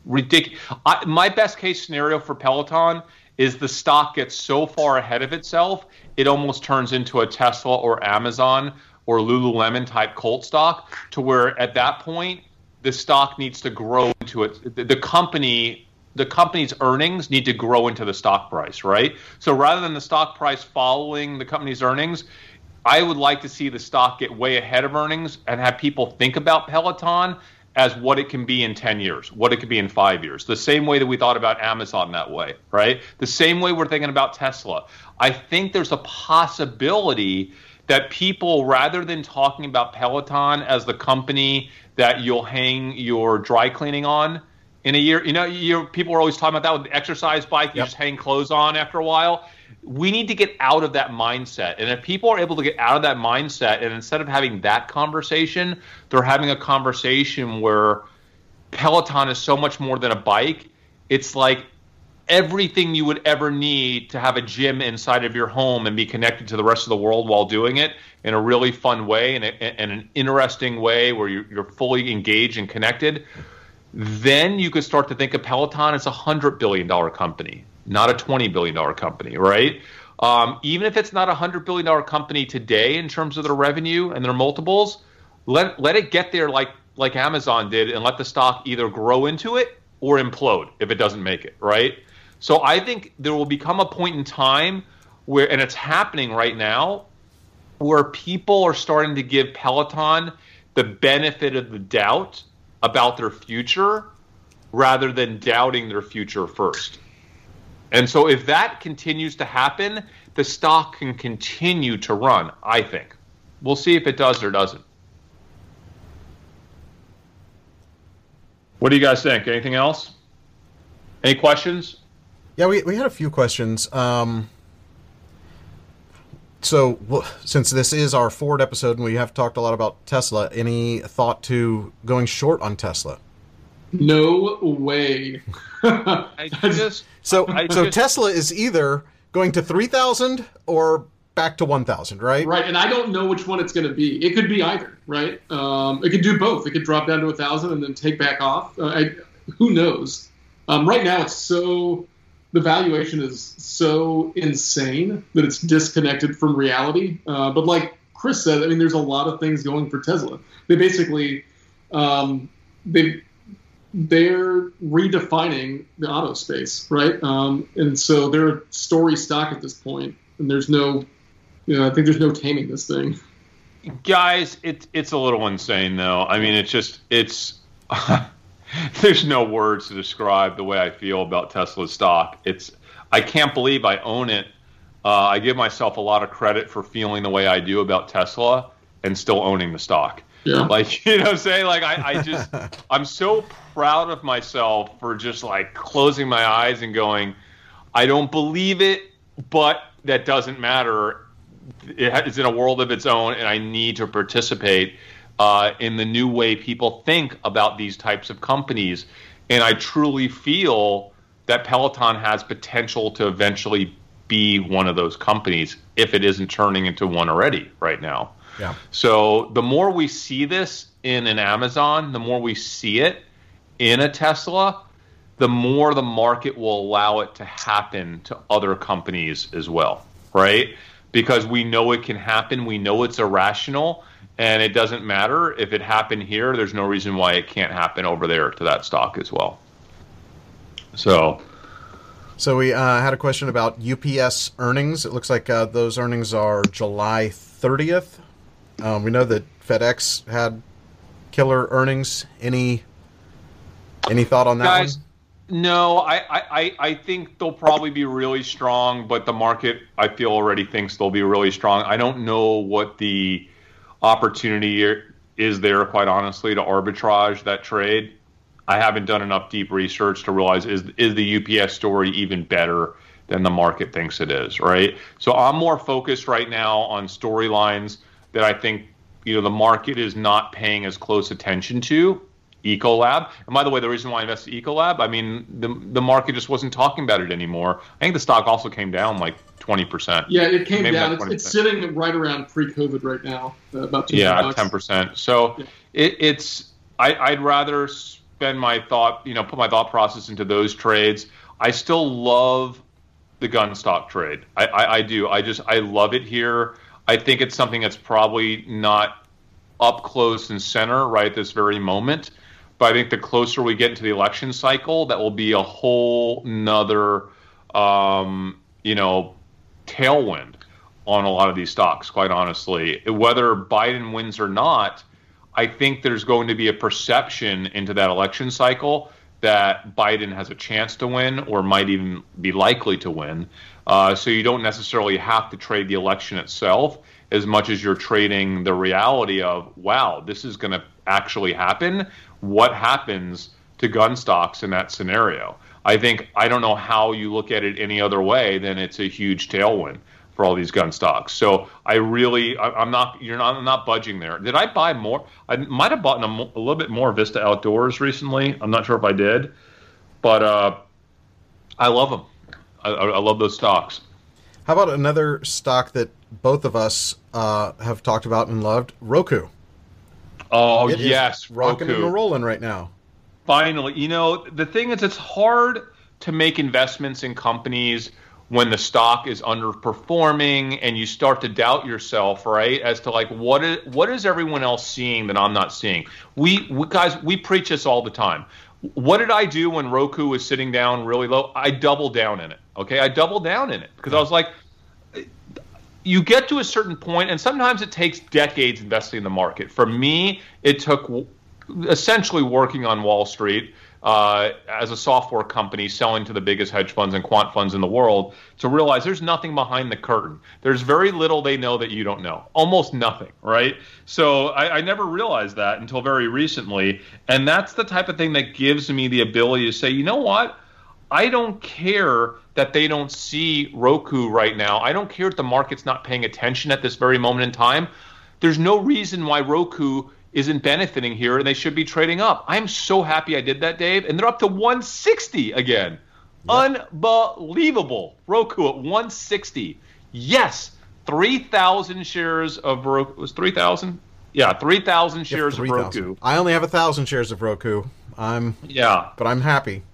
ridiculous. My best case scenario for Peloton is the stock gets so far ahead of itself, it almost turns into a Tesla or Amazon or Lululemon type cult stock to where at that point the stock needs to grow into it. The company the company's earnings need to grow into the stock price, right? So rather than the stock price following the company's earnings, I would like to see the stock get way ahead of earnings and have people think about Peloton as what it can be in 10 years, what it could be in five years. The same way that we thought about Amazon that way, right? The same way we're thinking about Tesla. I think there's a possibility that people, rather than talking about Peloton as the company that you'll hang your dry cleaning on in a year, you know, you people are always talking about that with the exercise bike, you yep. just hang clothes on after a while we need to get out of that mindset. And if people are able to get out of that mindset, and instead of having that conversation, they're having a conversation where Peloton is so much more than a bike. It's like everything you would ever need to have a gym inside of your home and be connected to the rest of the world while doing it in a really fun way and, an interesting way where you're fully engaged and connected. Then you could start to think of Peloton as a hundred billion dollar company not a $20 billion company, right? Um, even if it's not a $100 billion company today in terms of their revenue and their multiples, let, let it get there like, like Amazon did and let the stock either grow into it or implode if it doesn't make it, right? So I think there will become a point in time where, and it's happening right now, where people are starting to give Peloton the benefit of the doubt about their future rather than doubting their future first. And so if that continues to happen, the stock can continue to run, I think. We'll see if it does or doesn't. What do you guys think? Anything else? Any questions? Yeah, we, we had a few questions. Um, so, since this is our Ford episode and we have talked a lot about Tesla, any thought to going short on Tesla? No way. [LAUGHS] I just so I so just, Tesla is either going to three thousand or back to one thousand, right? Right, and I don't know which one it's going to be. It could be either, right? Um, it could do both. It could drop down to a thousand and then take back off. Uh, I, who knows? Um, right now, it's so the valuation is so insane that it's disconnected from reality. Uh, but like Chris said, I mean, there's a lot of things going for Tesla. They basically um, they they're redefining the auto space, right? Um, and so they're a story stock at this point, and there's no, you know, I think there's no taming this thing. Guys, it's it's a little insane though. I mean, it's just it's. [LAUGHS] [LAUGHS] there's no words to describe the way I feel about Tesla stock. It's I can't believe I own it. Uh, I give myself a lot of credit for feeling the way I do about Tesla and still owning the stock. Yeah. Like, [LAUGHS] you know I'm saying? Like, I, I just, [LAUGHS] I'm so proud of myself for just like closing my eyes and going, I don't believe it, but that doesn't matter. It's in a world of its own, and I need to participate uh, in the new way people think about these types of companies. And I truly feel that Peloton has potential to eventually be one of those companies if it isn't turning into one already right now. Yeah. So the more we see this in an Amazon, the more we see it in a Tesla, the more the market will allow it to happen to other companies as well, right? Because we know it can happen, we know it's irrational, and it doesn't matter if it happened here, there's no reason why it can't happen over there to that stock as well. So, so we uh, had a question about UPS earnings. It looks like uh, those earnings are July 30th. Um, we know that FedEx had killer earnings. Any any thought on that Guys, one? No, I, I, I think they'll probably be really strong, but the market I feel already thinks they'll be really strong. I don't know what the opportunity is there, quite honestly, to arbitrage that trade. I haven't done enough deep research to realize is is the UPS story even better than the market thinks it is, right? So I'm more focused right now on storylines that I think you know the market is not paying as close attention to. Ecolab, and by the way, the reason why I invested in Ecolab, I mean the the market just wasn't talking about it anymore. I think the stock also came down like twenty percent. Yeah, it came Maybe down. It's, it's, sitting right around pre-COVID right now, uh, about yeah, ten percent. So yeah. it, it's I, I'd rather spend my thought, you know, put my thought process into those trades. I still love the gun stock trade. I, I, I do. I just I love it here. I think it's something that's probably not up close and center right at this very moment. But I think the closer we get into the election cycle, that will be a whole nother, um, you know, tailwind on a lot of these stocks. Quite honestly, whether Biden wins or not, I think there's going to be a perception into that election cycle that Biden has a chance to win or might even be likely to win. Uh, so you don't necessarily have to trade the election itself as much as you're trading the reality of, wow, this is going to actually happen. What happens to gun stocks in that scenario? I think I don't know how you look at it any other way than it's a huge tailwind for all these gun stocks. So I really, I, am not, you're not, I'm not budging there. Did I buy more? I might have bought a, a, little bit more Vista Outdoors recently. I'm not sure if I did, but uh, I love them. I, I, love those stocks. How about another stock that both of us uh, have talked about and loved? Roku. Oh it yes, rocking and rolling right now. Finally, you know the thing is, it's hard to make investments in companies when the stock is underperforming and you start to doubt yourself, right? As to like what is what is everyone else seeing that I'm not seeing? We, we guys we preach this all the time. What did I do when Roku was sitting down really low? I doubled down in it. Okay, I doubled down in it because I was like, you get to a certain point, and sometimes it takes decades investing in the market. For me, it took essentially working on Wall Street uh, as a software company selling to the biggest hedge funds and quant funds in the world to realize there's nothing behind the curtain. There's very little they know that you don't know, almost nothing, right? So I, I never realized that until very recently. And that's the type of thing that gives me the ability to say, you know what? I don't care that they don't see Roku right now. I don't care if the market's not paying attention at this very moment in time. There's no reason why Roku isn't benefiting here and they should be trading up. I'm so happy I did that, Dave. And they're up to 160 again. Yep. Unbelievable. Roku at 160. Yes, 3,000 shares of Roku. Was 3,000? Yeah, 3,000 shares 3, of Roku. I only have a 1,000 shares of Roku. I'm Yeah. But I'm happy.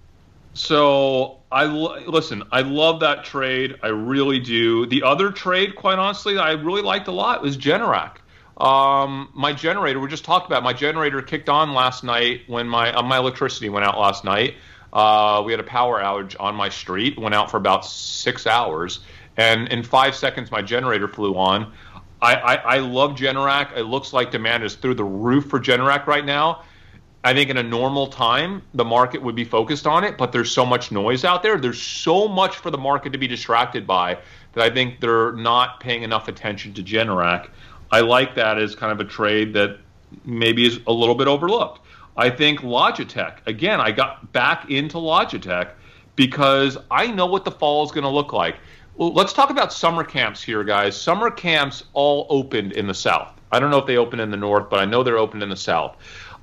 So I listen. I love that trade. I really do. The other trade, quite honestly, I really liked a lot was Generac. Um, my generator, we just talked about my generator kicked on last night when my uh, my electricity went out last night. Uh, we had a power outage on my street, went out for about six hours, and in five seconds my generator flew on. I, I, I love Generac. It looks like demand is through the roof for Generac right now. I think in a normal time, the market would be focused on it, but there's so much noise out there. There's so much for the market to be distracted by that I think they're not paying enough attention to Generac. I like that as kind of a trade that maybe is a little bit overlooked. I think Logitech, again, I got back into Logitech because I know what the fall is going to look like. Well, let's talk about summer camps here, guys. Summer camps all opened in the South. I don't know if they opened in the North, but I know they're open in the South.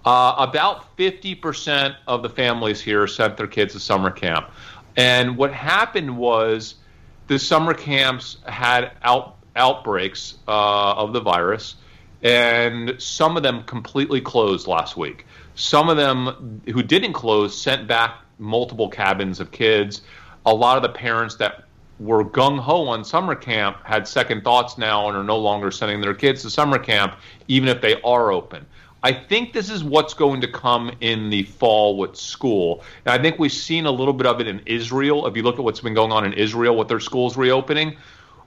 Uh, about 50% of the families here sent their kids to summer camp. And what happened was the summer camps had out outbreaks uh, of the virus, and some of them completely closed last week. Some of them who didn't close sent back multiple cabins of kids. A lot of the parents that were gung ho on summer camp had second thoughts now and are no longer sending their kids to summer camp, even if they are open. I think this is what's going to come in the fall with school. And I think we've seen a little bit of it in Israel. If you look at what's been going on in Israel with their schools reopening,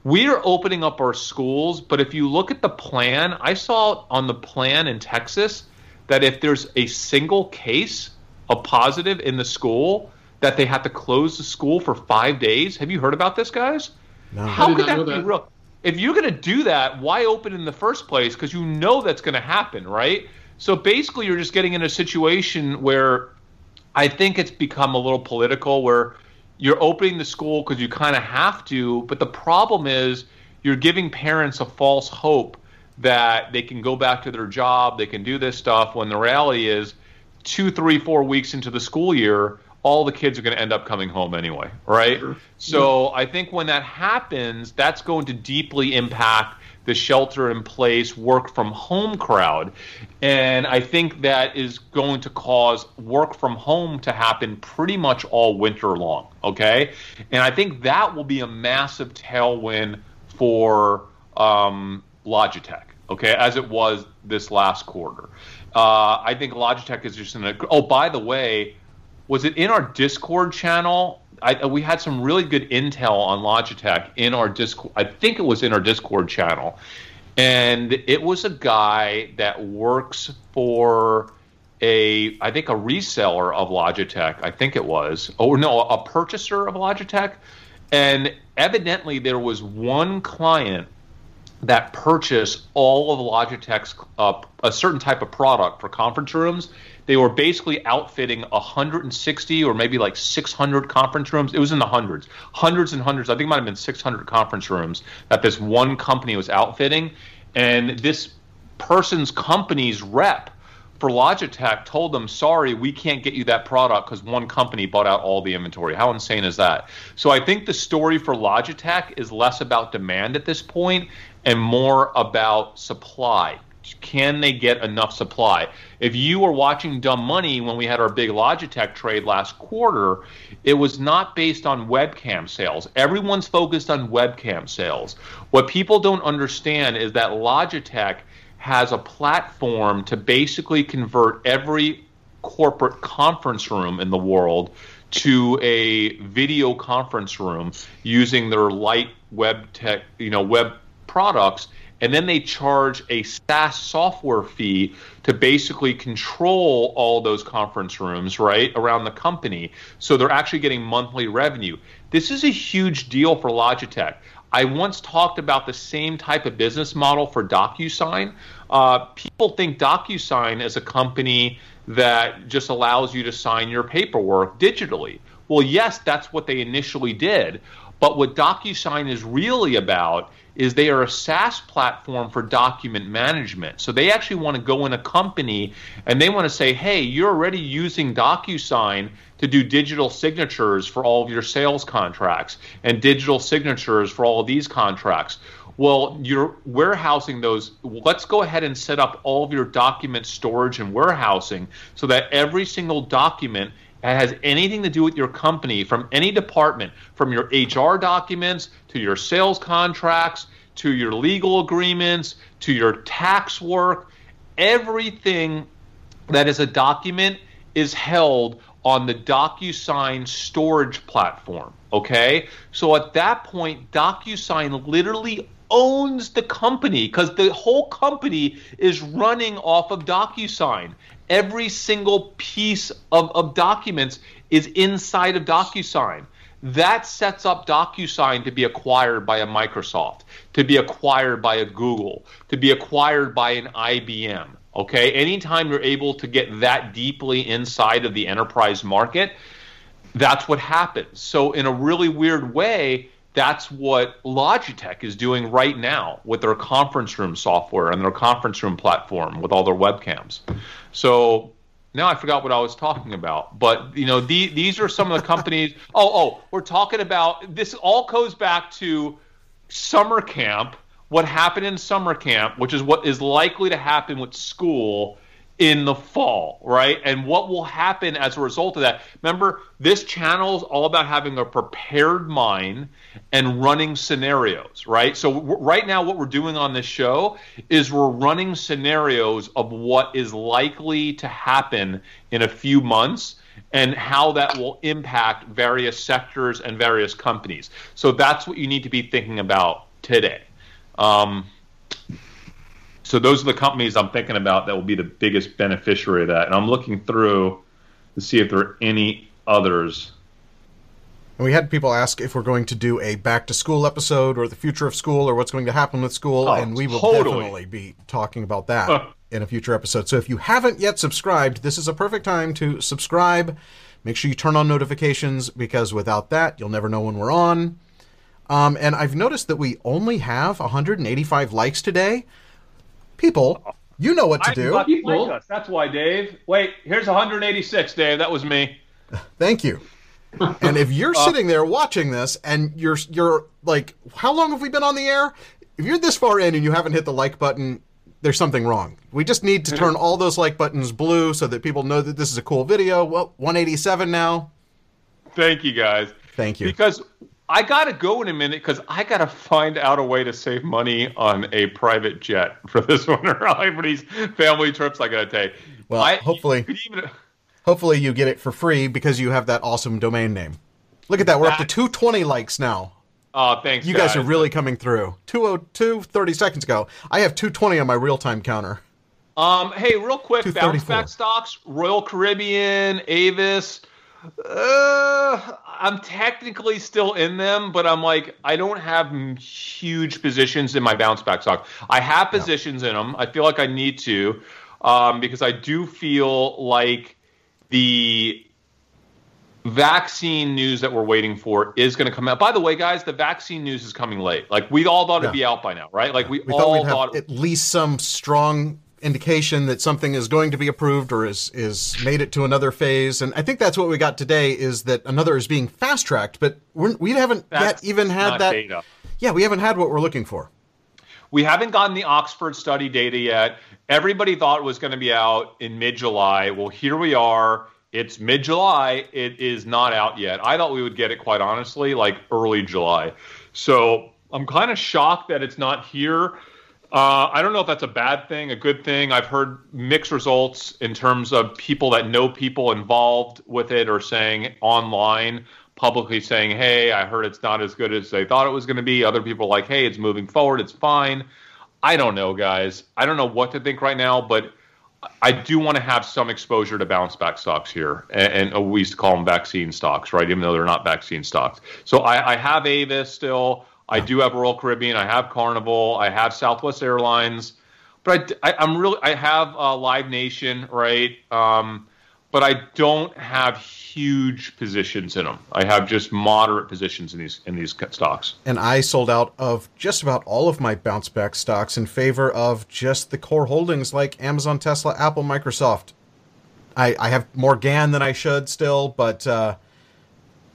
we are opening up our schools, but if you look at the plan, I saw on the plan in Texas that if there's a single case of positive in the school, that they have to close the school for five days. Have you heard about this, guys? No. How could that, that be real? If you're going to do that, why open in the first place? Because you know that's going to happen, right? So basically, you're just getting in a situation where I think it's become a little political, where you're opening the school because you kind of have to, but the problem is you're giving parents a false hope that they can go back to their job, they can do this stuff, when the reality is two, three, four weeks into the school year, all the kids are going to end up coming home anyway, right? Sure. So yeah. I think when that happens, that's going to deeply impact the shelter in place, work from home crowd. And I think that is going to cause work from home to happen pretty much all winter long. Okay. And I think that will be a massive tailwind for um, Logitech. Okay. As it was this last quarter. Uh, I think Logitech is just in a. Oh, by the way, was it in our Discord channel? I, we had some really good intel on Logitech in our Discord. I think it was in our Discord channel, and it was a guy that works for a, I think a reseller of Logitech. I think it was, or no, a purchaser of Logitech, and evidently there was one client that purchased all of Logitech's uh, a certain type of product for conference rooms they were basically outfitting 160 or maybe like 600 conference rooms. It was in the hundreds, hundreds and hundreds. I think it might have been 600 conference rooms that this one company was outfitting. And this person's company's rep for Logitech told them, sorry, we can't get you that product because one company bought out all the inventory. How insane is that? So I think the story for Logitech is less about demand at this point and more about supply can they get enough supply? If you were watching Dumb Money when we had our big Logitech trade last quarter, it was not based on webcam sales. Everyone's focused on webcam sales. What people don't understand is that Logitech has a platform to basically convert every corporate conference room in the world to a video conference room using their light web tech, you know, web products and then they charge a SaaS software fee to basically control all those conference rooms, right, around the company. So they're actually getting monthly revenue. This is a huge deal for Logitech. I once talked about the same type of business model for DocuSign. Uh, people think DocuSign is a company that just allows you to sign your paperwork digitally. Well, yes, that's what they initially did. But what DocuSign is really about is they are a SaaS platform for document management. So they actually want to go in a company and they want to say, hey, you're already using DocuSign to do digital signatures for all of your sales contracts and digital signatures for all of these contracts. Well, you're warehousing those. Let's go ahead and set up all of your document storage and warehousing so that every single document that has anything to do with your company from any department, from your HR documents to your sales contracts to your legal agreements to your tax work, everything that is a document is held on the DocuSign storage platform. Okay? So at that point, DocuSign literally owns the company because the whole company is running off of DocuSign every single piece of, of documents is inside of DocuSign. That sets up DocuSign to be acquired by a Microsoft, to be acquired by a Google, to be acquired by an IBM. Okay, anytime you're able to get that deeply inside of the enterprise market, that's what happens. So, in a really weird way, that's what Logitech is doing right now with their conference room software and their conference room platform with all their webcams. So now I forgot what I was talking about. But you know, the, these are some of the companies. [LAUGHS] oh, oh, we're talking about this. All goes back to summer camp. What happened in summer camp, which is what is likely to happen with school in the fall, right? And what will happen as a result of that? Remember, this channel is all about having a prepared mind and running scenarios, right? So, w- right now, what we're doing on this show is we're running scenarios of what is likely to happen in a few months and how that will impact various sectors and various companies. So, that's what you need to be thinking about today. Um, so those are the companies I'm thinking about that will be the biggest beneficiary of that. And I'm looking through to see if there are any others. And we had people ask if we're going to do a back to school episode or the future of school or what's going to happen with school, oh, and we will totally. definitely be talking about that in a future episode. So if you haven't yet subscribed, this is a perfect time to subscribe. Make sure you turn on notifications because without that, you'll never know when we're on. Um, and I've noticed that we only have 185 likes today. People, you know what to do. Like us. That's why, Dave. Wait, here's 186, Dave. That was me. Thank you. [LAUGHS] And if you're uh, sitting there watching this and you're you're like, how long have we been on the air? If you're this far in and you haven't hit the like button, there's something wrong. We just need to turn all those like buttons blue so that people know that this is a cool video. Well, 187 now. Thank you guys. Thank you. Because I got to go in a minute because I got to find out a way to save money on a private jet for this [LAUGHS] winter. for these family trips I got to take. Well, I, hopefully, even, hopefully you get it for free because you have that awesome domain name. Look at that. We're up to 220 likes now. Oh, thanks. You guys, guys are really coming through. 202, 30 seconds ago. I have 220 on my real time counter. Um, hey, real quick, bounce back stocks, Royal Caribbean, Avis. Uh, I'm technically still in them, but I'm like, I don't have huge positions in my bounce back stock. I have positions in them. I feel like I need to, um, because I do feel like the vaccine news that we're waiting for is going to come out. By the way, guys, the vaccine news is coming late. Like we all thought yeah. it'd be out by now, right? Like we, we all thought, have at least some strong indication that something is going to be approved or is is made it to another phase. And I think that's what we got today is that another is being fast tracked, but we're, we have not yet even had that. Data. Yeah, we haven't had what we're looking for. We haven't gotten the Oxford study data yet. Everybody thought it was going to be out in mid July. Well, here we are. It's mid July. It is not out yet. I thought we would get it, quite honestly, like early July. So I'm kind of shocked that it's not here. Uh, I don't know if that's a bad thing, a good thing. I've heard mixed results in terms of people that know people involved with it or saying online, publicly saying, hey, I heard it's not as good as they thought it was going to be. Other people like, hey, it's moving forward, it's fine. I don't know, guys. I don't know what to think right now, but I do want to have some exposure to bounce back stocks here. And, and we used to call them vaccine stocks, right? Even though they're not vaccine stocks. So I, I have Avis still. I do have Royal Caribbean. I have Carnival. I have Southwest Airlines. But I, am really I have uh, Live Nation, right? Um, but I don't have huge positions in them. I have just moderate positions in these in these stocks. And I sold out of just about all of my bounce back stocks in favor of just the core holdings like Amazon, Tesla, Apple, Microsoft. I, I have more GAN than I should still, but uh,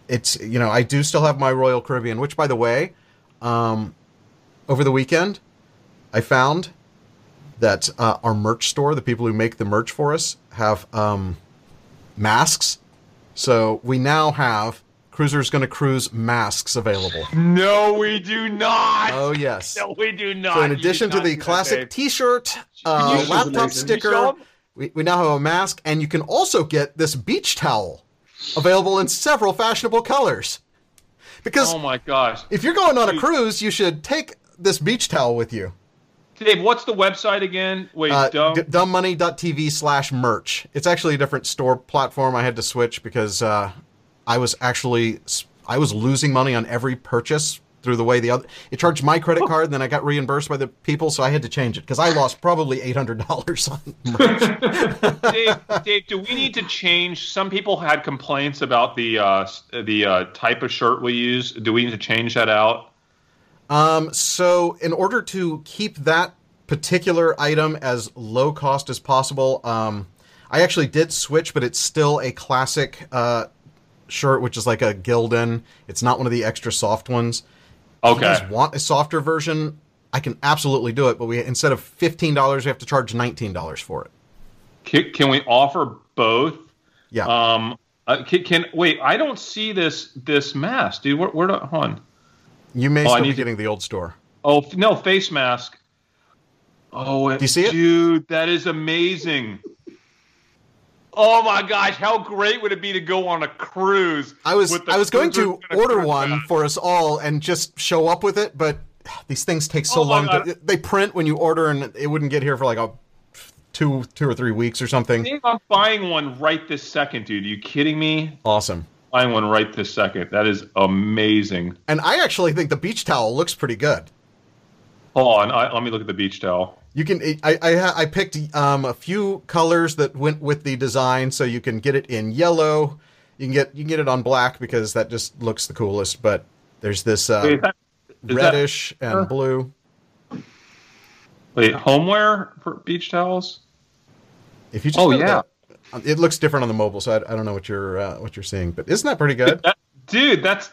it's you know I do still have my Royal Caribbean, which by the way, um, over the weekend, I found that uh, our merch store, the people who make the merch for us, have um, masks. So we now have Cruiser's going to cruise masks available. No, we do not. Oh yes. [LAUGHS] No, we do not. So in addition to the classic T-shirt, uh, laptop sticker, we, we now have a mask, and you can also get this beach towel available in several fashionable colors. Because oh my gosh, if you're going on a cruise, you should take this beach towel with you. Dave, what's the website again? Wait, uh, dumb. dumbmoney.tv slash merch. It's actually a different store platform. I had to switch because uh, I was actually I was losing money on every purchase through the way the other it charged my credit oh. card, and then I got reimbursed by the people, so I had to change it because I lost probably eight hundred dollars on [LAUGHS] merch. Dave, Dave, do we need to change? Some people had complaints about the uh, the uh, type of shirt we use. Do we need to change that out? Um, so in order to keep that particular item as low cost as possible, um, I actually did switch, but it's still a classic uh, shirt, which is like a Gildan. It's not one of the extra soft ones. Okay. If you guys want a softer version, I can absolutely do it, but we instead of fifteen dollars, we have to charge nineteen dollars for it. Can, can, we offer both? Yeah. Um. Uh, can, can, wait? I don't see this this mask, dude. Where? where hold on. You may oh, still be getting to, the old store. Oh no, face mask. Oh, do you see it, dude? That is amazing. Oh my gosh, how great would it be to go on a cruise? I was I was going to order one for us all and just show up with it, but these things take so oh long. To, they print when you order, and it wouldn't get here for like a two two or three weeks or something. I think I'm buying one right this second, dude. Are you kidding me? Awesome. Buying one right this second. That is amazing. And I actually think the beach towel looks pretty good. Hold on, I, let me look at the beach towel. You can. I I, I picked um, a few colors that went with the design, so you can get it in yellow. You can get you can get it on black because that just looks the coolest. But there's this uh, Wait, that, reddish that, and uh, blue. Wait, homeware for beach towels? If you just oh yeah, It looks different on the mobile, so I, I don't know what you're uh, what you're seeing, but isn't that pretty good? That, dude, that's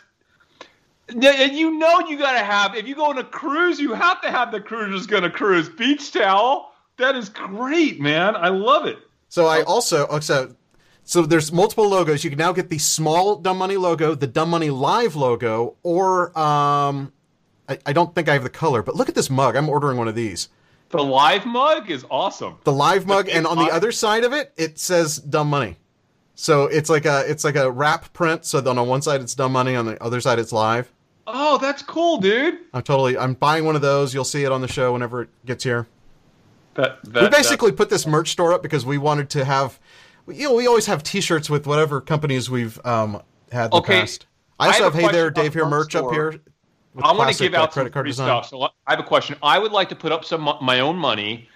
and you know you gotta have if you go on a cruise, you have to have the cruiser's gonna cruise beach towel. That is great, man. I love it. So I also oh, so so there's multiple logos. You can now get the small Dumb Money logo, the Dumb Money Live logo, or um, I, I don't think I have the color, but look at this mug. I'm ordering one of these. The live mug is awesome. The live mug, and on the other side of it, it says Dumb Money. So it's like a it's like a wrap print. So then on one side it's Dumb Money, on the other side it's live. Oh, that's cool, dude. I'm totally I'm buying one of those. You'll see it on the show whenever it gets here. That, that we basically put this merch store up because we wanted to have you know we always have T-shirts with whatever companies we've um, had in the Okay, past. I also I have have, hey there, Dave here merch merch up here. I want to give uh, out some credit card design. stuff. So I have a question. I would like to put up some my own money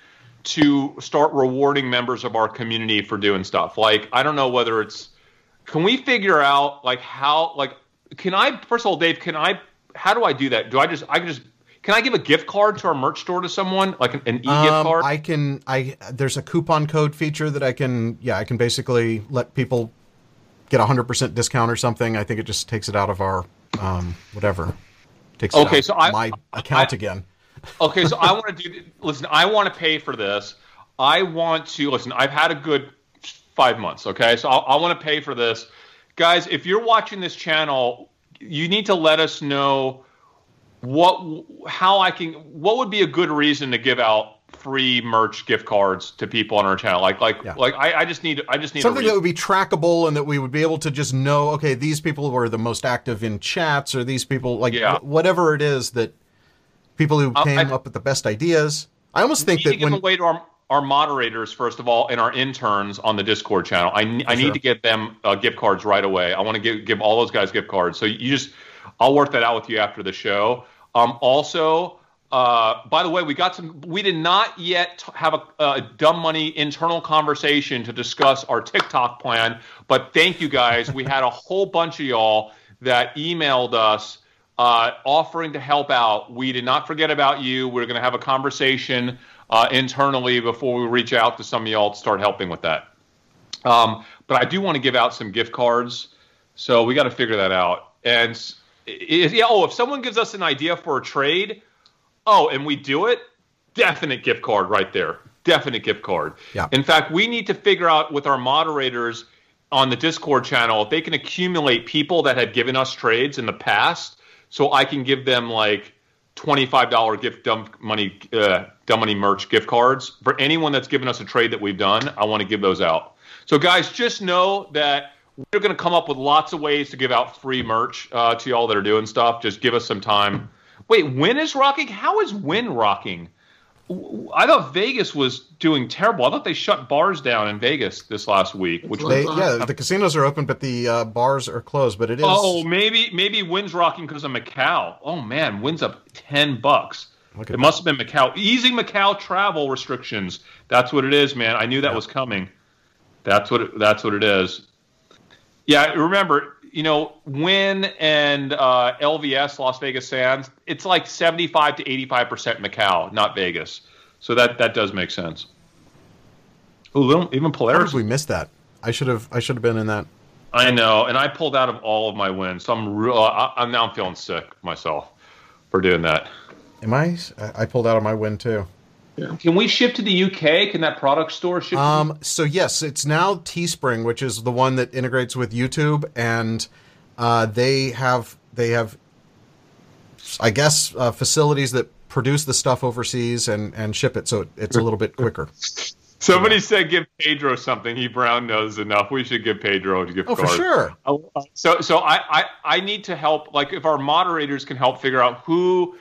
to start rewarding members of our community for doing stuff. Like I don't know whether it's can we figure out like how like can I first of all, Dave, can I how do I do that? Do I just I can just can I give a gift card to our merch store to someone like an, an e-gift Um, card? I can. I there's a coupon code feature that I can. Yeah, I can basically let people get a hundred percent discount or something. I think it just takes it out of our um, whatever. Takes it Okay, out so of I- my account I- again. okay, so I [LAUGHS] want to do. Listen, I want to pay for this. I want to listen. I've had a good five months. Okay, so I, I want to pay for this, guys. If you're watching this channel, you need to let us know what, how I can, what would be a good reason to give out free merch gift cards to people on our channel. Like, like, Yeah. like I, I just need, I just need Something that would be trackable and that we would be able to just know. Okay, these people were the most active in chats, or these people like Yeah. whatever it is that people who I- came I- up with the best ideas. I almost think that when to our, our moderators first of all and our interns on the Discord channel. I, I Sure. need to get them uh, gift cards right away. I want to give give all those guys gift cards. So you just, I'll work that out with you after the show. Um, also, uh, by the way, we got some. We did not yet t- have a, a dumb money internal conversation to discuss our TikTok plan, but thank you guys. We had a [LAUGHS] whole bunch of y'all that emailed us uh, offering to help out. We did not forget about you. We're going to have a conversation uh, internally before we reach out to some of y'all to start helping with that. Um, but I do want to give out some gift cards, so we got to figure that out. And if, yeah, oh, if someone gives us an idea for a trade, oh, and we do it, definite gift card right there. Definite gift card. Yeah. In fact, we need to figure out with our moderators on the Discord channel if they can accumulate people that have given us trades in the past, so I can give them like twenty-five dollar gift dumb money, uh, dumb money merch gift cards for anyone that's given us a trade that we've done. I want to give those out. So guys, just know that we're going to come up with lots of ways to give out free merch uh, to y'all that are doing stuff. Just give us some time. Wait, Wynn is rocking? How is Wynn rocking? I thought Vegas was doing terrible. I thought they shut bars down in Vegas this last week. Which they, what yeah, the casinos are open, but the uh, bars are closed. But it is. oh, maybe maybe Wynn's rocking because of Macau. Oh man, Wynn's up ten bucks. It that. must have been Macau easing Macau travel restrictions. That's what it is, man. I knew that was coming. That's what it, that's what it is. Yeah, remember, you know, Wynn and uh, LVS, Las Vegas Sands, it's like seventy-five to eighty-five percent Macau, not Vegas. So that that does make sense. Oh, even Polaris. we missed that? I should have. I should have been in that. I know, and I pulled out of all of my Wynns, so I'm real. I, I'm now I'm feeling sick myself for doing that. Am I? I pulled out of my Wynn too. Can we ship to the UK? Can that product store ship? Um, so yes, it's now Teespring, which is the one that integrates with YouTube, and uh, they have they have, I guess, uh, facilities that produce the stuff overseas and and ship it, so it, it's a little bit quicker. [LAUGHS] Somebody said give Pedro something. He Brown knows enough. We should give Pedro a gift Oh, card. for sure. Uh, So, so I, I, I need to help. Like, if our moderators can help figure out who,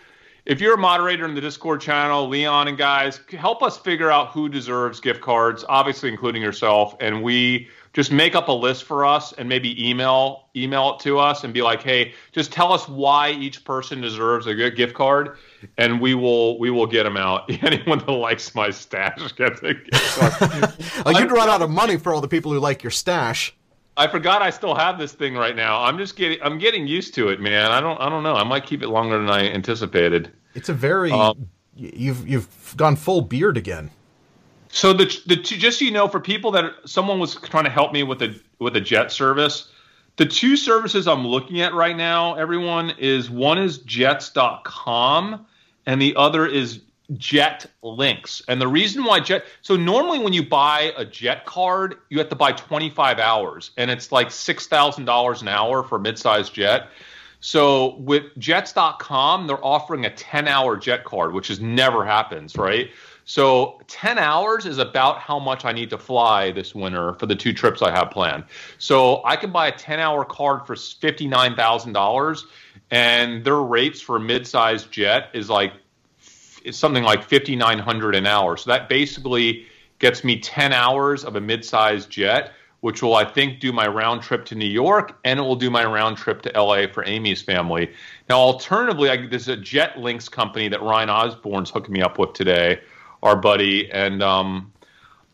if you're a moderator in the Discord channel, Leon and guys, help us figure out who deserves gift cards. Obviously, including yourself, and we just make up a list for us and maybe email email it to us and be like, hey, just tell us why each person deserves a good gift card, and we will we will get them out. [LAUGHS] Anyone that likes my stash gets a gift card. [LAUGHS] You'd run out of money for all the people who like your stash. I forgot I still have this thing right now. I'm just getting I'm getting used to it, man. I don't I don't know. I might keep it longer than I anticipated. It's a very Um, you've you've gone full beard again. So the the two, just so you know, for people that someone was trying to help me with a with a jet service, the two services I'm looking at right now, everyone is one is Jets.com and the other is Jet Links. And the reason why Jet so normally when you buy a Jet card, you have to buy 25 hours, and it's like six thousand dollars an hour for a mid-sized jet. So with Jets.com, they're offering a 10-hour jet card, which is never happens, right? So 10 hours is about how much I need to fly this winter for the two trips I have planned. So I can buy a 10 hour card for $59,000 and their rates for a mid-sized jet is like is something like 5900 an hour. So that basically gets me 10 hours of a mid-sized jet which will I think do my round trip to New York and it will do my round trip to LA for Amy's family. Now alternatively, I, there's a JetLinx company that Ryan Osborne's hooking me up with today our buddy, and um,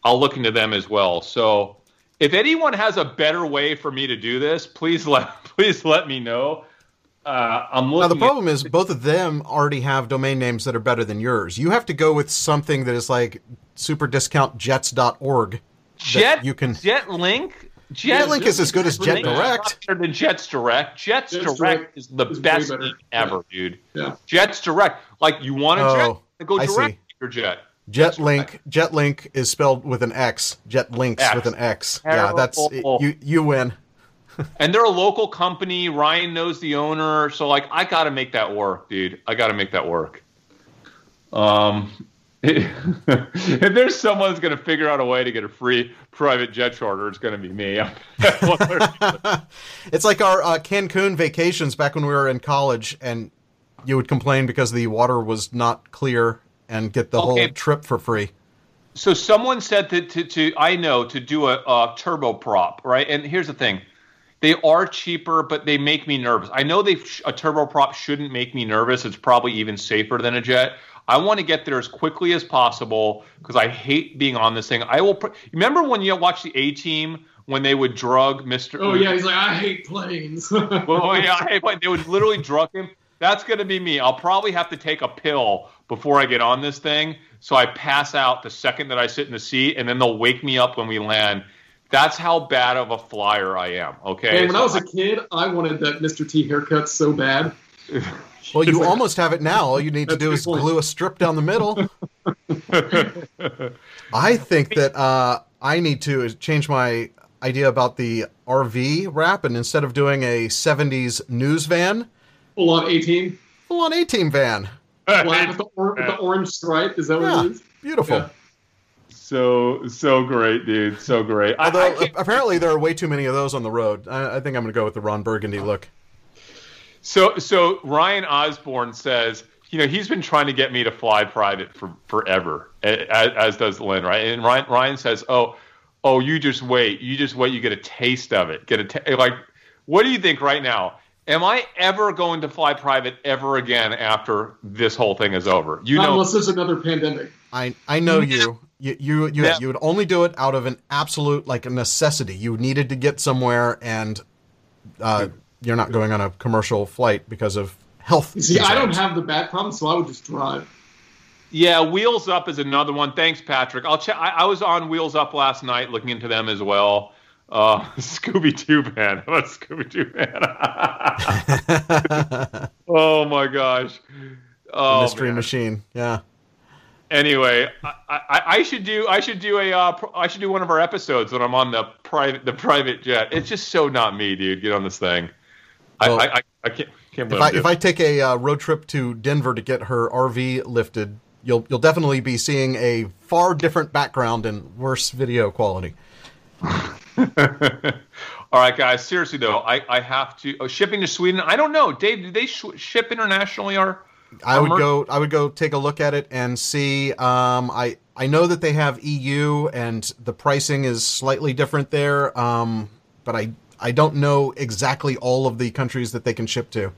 I'll look into them as well. So if anyone has a better way for me to do this, please let [LAUGHS] please let me know. Uh, I'm looking. Now the problem at- is both of them already have domain names that are better than yours. You have to go with something that is like superdiscountjets.org. Jet you can JetLink. Jet, JetLink is as good as Jet Direct. Better than Jets Direct. Jets, Jets Direct, Direct, is the is best thing ever, yeah. dude. Yeah. Jets Direct, like you want a oh, jet, go direct I see. your jet. Jetlink. Jetlink is spelled with an X. Jetlinks X. with an X. Terrible. Yeah, that's you. You win. [LAUGHS] and they're a local company. Ryan knows the owner, so like I got to make that work, dude. I got to make that work. Um, [LAUGHS] if there's someone that's going to figure out a way to get a free private jet charter, it's going to be me. [LAUGHS] it's like our uh, Cancun vacations back when we were in college, and you would complain because the water was not clear and get the okay. whole trip for free. So someone said that to, to I know to do a, a turboprop, right? And here's the thing. They are cheaper, but they make me nervous. I know they a turboprop shouldn't make me nervous. It's probably even safer than a jet. I want to get there as quickly as possible because I hate being on this thing. I will. Pr- Remember when you watch the A Team when they would drug Mister? Oh yeah, he's like, I hate planes. well, [LAUGHS] oh, yeah, I hate planes. They would literally drug him. That's going to be me. I'll probably have to take a pill before I get on this thing, so I pass out the second that I sit in the seat, and then they'll wake me up when we land. That's how bad of a flyer I am. Okay. And when so I was a kid, I wanted that Mr. T haircut so bad. [LAUGHS] Well, you almost have it now. All you need to do is point. glue a strip down the middle. [LAUGHS] I think that uh, I need to change my idea about the RV wrap, and instead of doing a '70s news van, full on 18, full on 18 van, black with the, or- with the, orange stripe. Is that what yeah, it is? Beautiful. Yeah. So so great, dude. So great. Although I, I apparently there are way too many of those on the road. I, I think I'm going to go with the Ron Burgundy oh. look. So so Ryan Osborne says, you know, he's been trying to get me to fly private for forever, as, as does Lynn, right? And Ryan Ryan says, oh oh, you just wait, you just wait, you get a taste of it, get a t- like. What do you think right now? Am I ever going to fly private ever again after this whole thing is over? You Not know, unless there's another pandemic. I I know you. You you you, yeah. you would only do it out of an absolute like a necessity. You needed to get somewhere, and uh, you're not going on a commercial flight because of health. See, concerns. I don't have the back problem, so I would just drive. Yeah, Wheels Up is another one. Thanks, Patrick. I'll check. I, I was on Wheels Up last night, looking into them as well. Uh, [LAUGHS] Scooby Doo van. How about Scooby Doo van? [LAUGHS] [LAUGHS] oh my gosh. Oh, the mystery man. machine. Yeah. Anyway, I, I, I, should do I should do a uh, I should do one of our episodes when I'm on the private the private jet. It's just so not me, dude. Get on this thing. Well, I, I, I can't. can't if I if I take a uh, road trip to Denver to get her RV lifted, you'll you'll definitely be seeing a far different background and worse video quality. [LAUGHS] All right, guys. Seriously though, I, I have to oh, shipping to Sweden. I don't know, Dave. Do they sh- ship internationally or? I would go. I would go take a look at it and see. Um, I I know that they have EU and the pricing is slightly different there. Um, but I I don't know exactly all of the countries that they can ship to.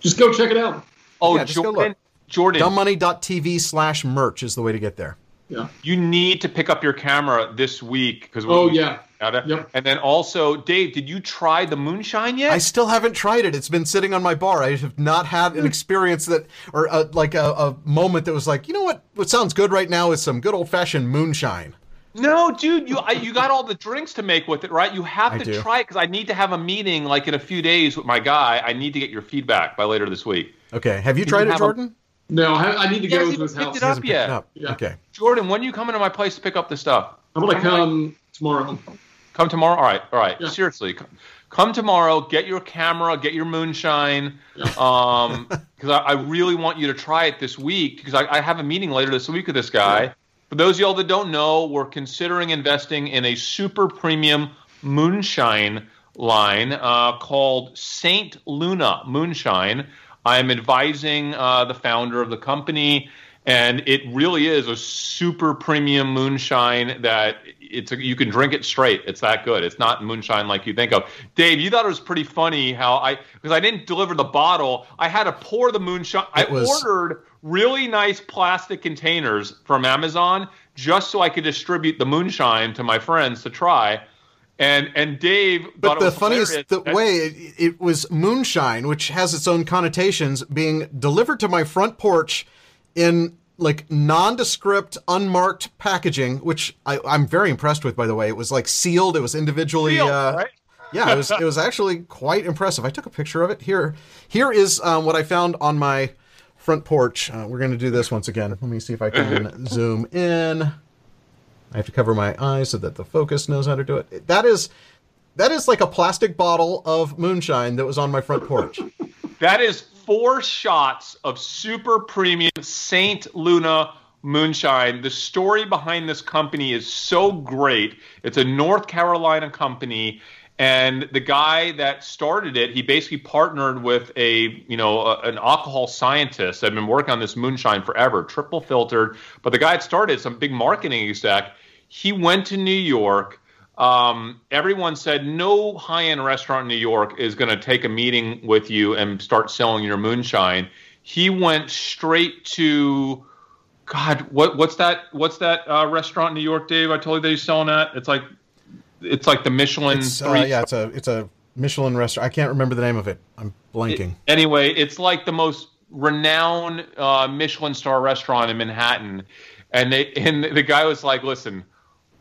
Just go check it out. Oh, yeah, just Jordan. go look. Jordan. Dumbmoney.tv slash merch is the way to get there. Yeah. You need to pick up your camera this week because. Oh yeah. Yep. And then also, Dave, did you try the moonshine yet? I still haven't tried it. It's been sitting on my bar. I have not had an hmm. experience that, or a, like a, a moment that was like, you know what? What sounds good right now is some good old fashioned moonshine. No, dude, you I, you got all the drinks to make with it, right? You have I to do. try it because I need to have a meeting like in a few days with my guy. I need to get your feedback by later this week. Okay. Have you Can tried you it, have a- Jordan? No, I, I need to He go hasn't to his even house. picked it He up hasn't yet. picked it up. Yeah. Okay. Jordan, when are you coming to my place to pick up the stuff? I'm gonna I'm come tomorrow. Come tomorrow. All right, all right. Yeah. Seriously, c- come tomorrow. Get your camera. Get your moonshine. [LAUGHS] Um, because I, I really want you to try it this week because I, I have a meeting later this week with this guy. For those of y'all that don't know, we're considering investing in a super premium moonshine line uh, called Saint Luna Moonshine. I'm advising uh, the founder of the company, and it really is a super premium moonshine that it's a, you can drink it straight. It's that good. It's not moonshine like you think of. Dave, you thought it was pretty funny how I because I didn't deliver the bottle. I had to pour the moonshine. I was- ordered really nice plastic containers from Amazon just so I could distribute the moonshine to my friends to try. And and Dave But it the funniest the way it, it was moonshine, which has its own connotations, being delivered to my front porch in like nondescript, unmarked packaging, which I, I'm very impressed with. By the way, it was like sealed. It was individually. Sealed, uh, right? yeah, it was. It was actually quite impressive. I took a picture of it. Here, here is um, what I found on my front porch. Uh, we're going to do this once again. Let me see if I can [LAUGHS] zoom in. I have to cover my eyes so that the focus knows how to do it. That is that is like a plastic bottle of moonshine that was on my front porch. That is four shots of super premium Saint Luna moonshine. The story behind this company is so great. It's a North Carolina company. And the guy that started it, he basically partnered with a, you know, a, an alcohol scientist had been working on this moonshine forever, triple filtered. But the guy that started, some big marketing exec, he went to New York, um, everyone said no high-end restaurant in New York is going to take a meeting with you and start selling your moonshine. He went straight to God. What what's that? What's that uh, restaurant in New York, Dave? I told you they selling at. It's like it's like the Michelin It's, uh, yeah, it's a it's a Michelin restaurant. I can't remember the name of it. I'm blanking. Anyway, it's like the most renowned uh, Michelin star restaurant in Manhattan, and they and the guy was like, "Listen,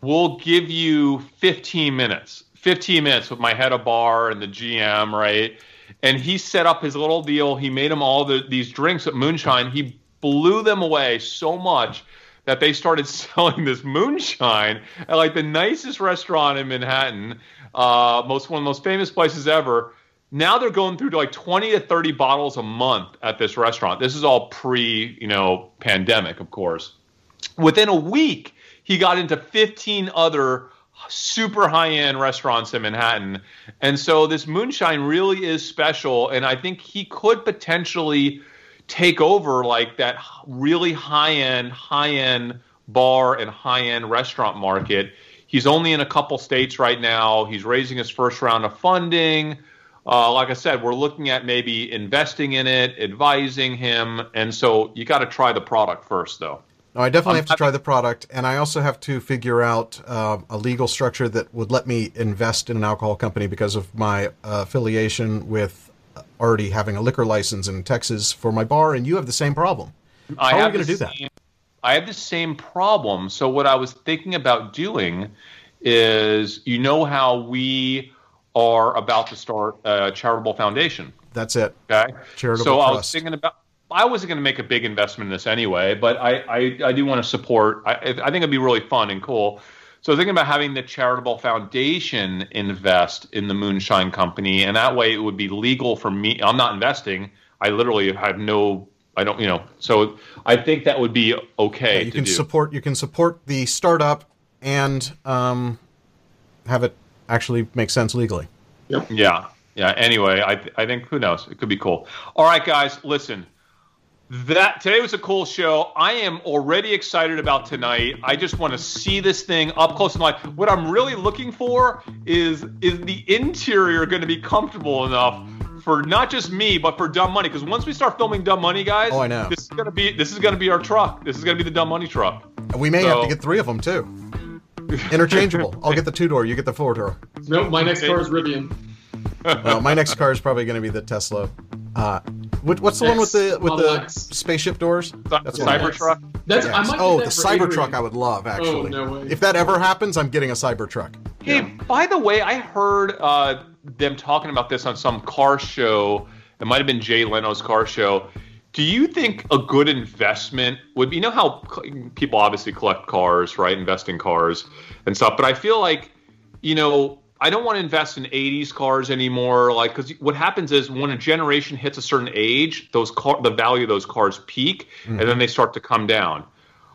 we'll give you 15 minutes, 15 minutes with my head of bar and the GM, right?" And he set up his little deal. He made them all the, these drinks at Moonshine. He blew them away so much that they started [LAUGHS] selling this moonshine at like the nicest restaurant in Manhattan, uh, most one of the most famous places ever. Now they're going through to like 20 to 30 bottles a month at this restaurant. This is all pre, you know, pandemic, of course. Within a week, he got into 15 other super high-end restaurants in Manhattan. And so this moonshine really is special and I think he could potentially take over like that really high-end high-end bar and high-end restaurant market. He's only in a couple states right now. He's raising his first round of funding. Uh, like I said, we're looking at maybe investing in it, advising him, and so you got to try the product first, though. I definitely I'm have to try the product, and I also have to figure out uh, a legal structure that would let me invest in an alcohol company because of my uh, affiliation with already having a liquor license in Texas for my bar, and you have the same problem. I How are we have going to the do that? same- I have the same problem. So what I was thinking about doing is, you know, how we are about to start a charitable foundation. That's it. Okay. Charitable so I was thinking about. I wasn't going to make a big investment in this anyway, but I, I, I do want to support. I, I think it'd be really fun and cool. So I was thinking about having the charitable foundation invest in the Moonshine Company, and that way it would be legal for me. I'm not investing. I literally have no. I don't. You know. So I think that would be okay you to can do. support you can support the startup and um, have it actually make sense legally. Yeah. Yeah. Anyway, I I think who knows? It could be cool. All right, guys, listen. That today was a cool show. I am already excited about tonight. I just want to see this thing up close and live. What I'm really looking for is is the interior going to be comfortable enough for not just me but for Dumb Money? Because once we start filming Dumb Money, guys, Oh, I know. this is gonna be this is gonna be our truck. This is gonna be the Dumb Money truck. We may have to get three of them too. Interchangeable. I'll get the two door. You get the four door. Nope, my next car is Rivian. Well, my next car is probably going to be the Tesla. Uh, What, what's the one with the with Model the X. spaceship doors? That's the. Cybertruck. That's I might. Oh, get the that for Adrian. Cybertruck I would love actually. no way. If that ever happens, I'm getting a Cybertruck. Hey, by the way, I heard uh, them talking about this on some car show. It might have been Jay Leno's car show. Do you think a good investment would be? You know how people obviously collect cars, right? Invest in cars and stuff. But I feel like, you know, I don't want to invest in 80s cars anymore. Like, because what happens is when a generation hits a certain age, those car, the value of those cars peak, and then they start to come down.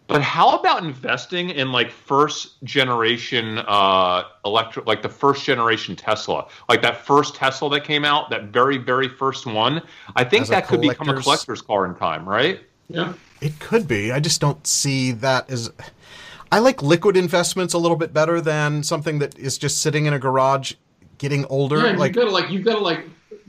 But how about investing in like first generation uh, electric, like the first generation Tesla, like that first Tesla that came out, that very very first one? I think As that could become a collector's- collector's car in time, right? Yeah. It could be. I just don't see that as. I like liquid investments a little bit better than something that is just sitting in a garage, getting older. Yeah, like you gotta like you gotta like.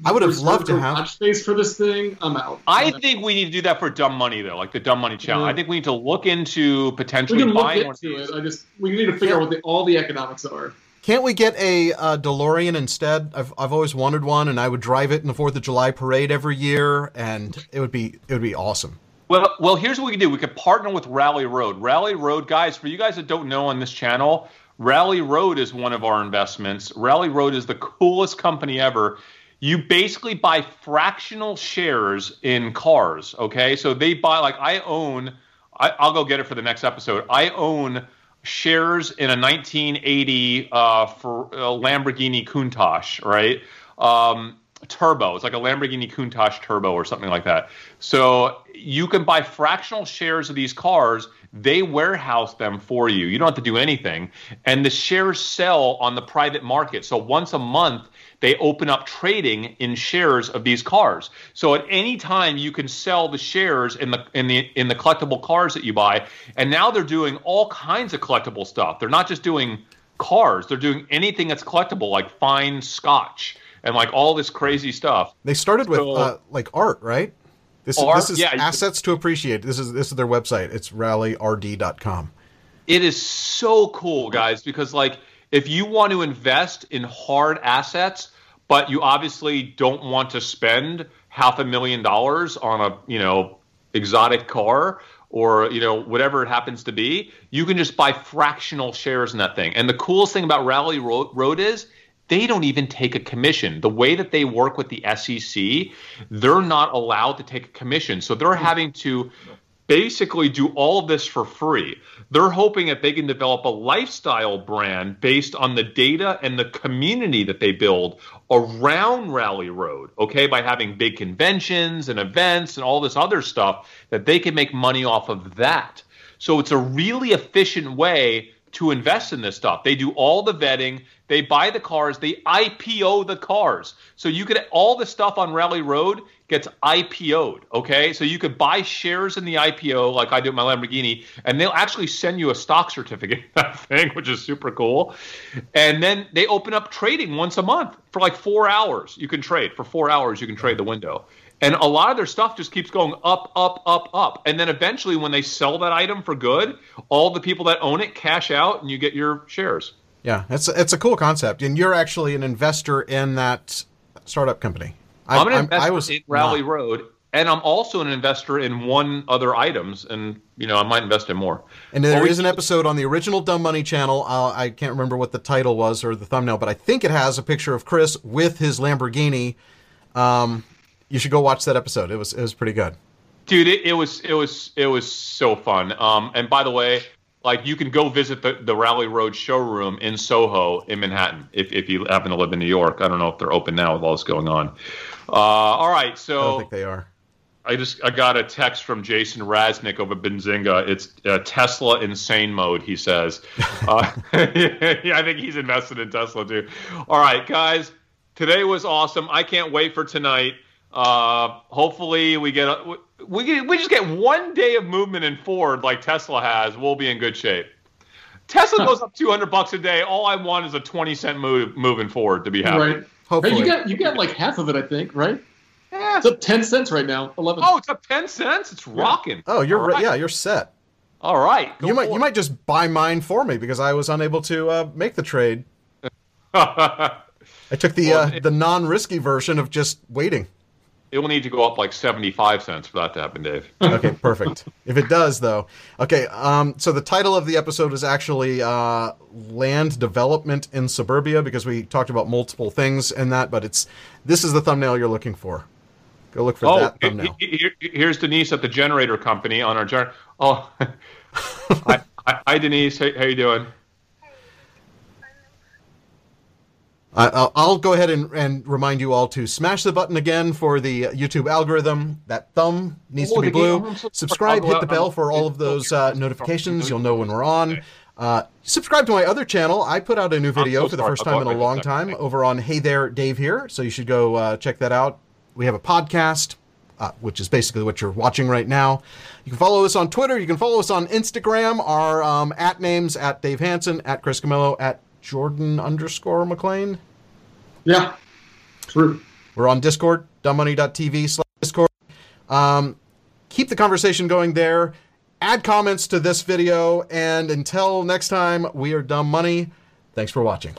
I would have loved to garage have- space for this thing. I'm out. I I'm think we need to do that for dumb money though, like the dumb money challenge. Yeah. I think we need to look into potentially we can look buying into these. it. I just we need to figure out what the, all the economics are. Can't we get a uh, DeLorean instead? I've I've always wanted one, and I would drive it in the Fourth of July parade every year, and it would be it would be awesome. Well, well, here's what we can do. We could partner with Rally Road. Rally Road, guys, for you guys that don't know on this channel, Rally Road is one of our investments. Rally Road is the coolest company ever. You basically buy fractional shares in cars. Okay, so they buy like I own. I, I'll go get it for the next episode. I own shares in a 1980 uh, for uh, Lamborghini Countach, right? Um, turbo. It's like a Lamborghini Countach turbo or something like that. So you can buy fractional shares of these cars. They warehouse them for you. You don't have to do anything. And the shares sell on the private market. So once a month, they open up trading in shares of these cars. So at any time you can sell the shares in the in the in the collectible cars that you buy. And now they're doing all kinds of collectible stuff. They're not just doing cars. They're doing anything that's collectible like fine scotch and like all this crazy stuff. They started with So- uh, like art, right? This is this is yeah, assets to appreciate. This is this is their website. It's rallyrd.com. It is so cool, guys, because like if you want to invest in hard assets, but you obviously don't want to spend half a million dollars on a, you know, exotic car or, you know, whatever it happens to be, you can just buy fractional shares in that thing. And the coolest thing about Rally Ro- Road is they don't even take a commission. The way that they work with the SEC, they're not allowed to take a commission. So they're having to basically do all of this for free. They're hoping that they can develop a lifestyle brand based on the data and the community that they build around Rally Road, okay, by having big conventions and events and all this other stuff that they can make money off of that. So it's a really efficient way to invest in this stuff. They do all the vetting, they buy the cars, they IPO the cars. So you could all the stuff on Rally Road gets IPO'd, okay? So you could buy shares in the IPO like I do my Lamborghini and they'll actually send you a stock certificate [LAUGHS] that thing, which is super cool. And then they open up trading once a month for like 4 hours. You can trade for 4 hours you can trade the window. And a lot of their stuff just keeps going up, up, up, up. And then eventually, when they sell that item for good, all the people that own it cash out and you get your shares. Yeah, it's it's a cool concept, and you're actually an investor in that startup company. I, I'm an investor I was in Rally not. Road, and I'm also an investor in one other items, and you know I might invest in more. And there Well, is an episode on the original Dumb Money channel. Uh, I can't remember what the title was or the thumbnail, but I think it has a picture of Chris with his Lamborghini. Um, you should go watch that episode. It was it was pretty good. dude it, it was it was it was so fun um and by the way like you can go visit the, the rally road showroom in soho in manhattan if, if you happen to live in new york i don't know if they're open now with all this going on uh, all right I don't so think they are. I just I got a text from Jason Raznick over Benzinga. It's uh, Tesla insane mode. He says, [LAUGHS] uh, yeah, [LAUGHS] I think he's invested in Tesla too. All right, guys, today was awesome. I can't wait for tonight. Uh, hopefully we get we get, we just get one day of movement in Ford like Tesla has. We'll be in good shape. Tesla goes up 200 bucks a day. All I want is a 20 cent move moving forward to be happy. Right. Hey, you got you got like half of it, I think, right? Yeah. It's up ten cents right now. Eleven. Oh, it's up 10 cents. It's rocking. oh, you're right. right. yeah, you're set. All right. Go you might for you might just buy mine for me because I was unable to uh, make the trade. [LAUGHS] I took the Well, uh, it- the non risky version of just waiting. It will need to go up like 75 cents for that to happen, Dave. [LAUGHS] okay, perfect. If it does, though, okay. Um, so the title of the episode is actually uh, "Land Development in Suburbia" because we talked about multiple things in that, but it's this is the thumbnail you're looking for. Go look for oh, that thumbnail. Here, here's Denise at the generator company on our gen. Oh, [LAUGHS] hi, hi, Denise. How, how you doing? Uh, I'll go ahead and, and, remind you all to smash the button again for the YouTube algorithm. That thumb needs to be blue. Subscribe, hit the bell for all of those uh, notifications. You'll know when we're on. Uh, subscribe to my other channel. I put out a new video for the first time in a long time over on Hey There, Dave here. So you should go uh, check that out. We have a podcast. Uh, which is basically what you're watching right now. You can follow us on Twitter. You can follow us on Instagram. Our um, at names at Dave Hanson, at Chris Camillo, at Jordan underscore McLean. Yeah, true. We're on Discord, dumbmoney.tv slash Discord. Um, keep the conversation going there. Add comments to this video. And until next time, we are Dumb Money. Thanks for watching.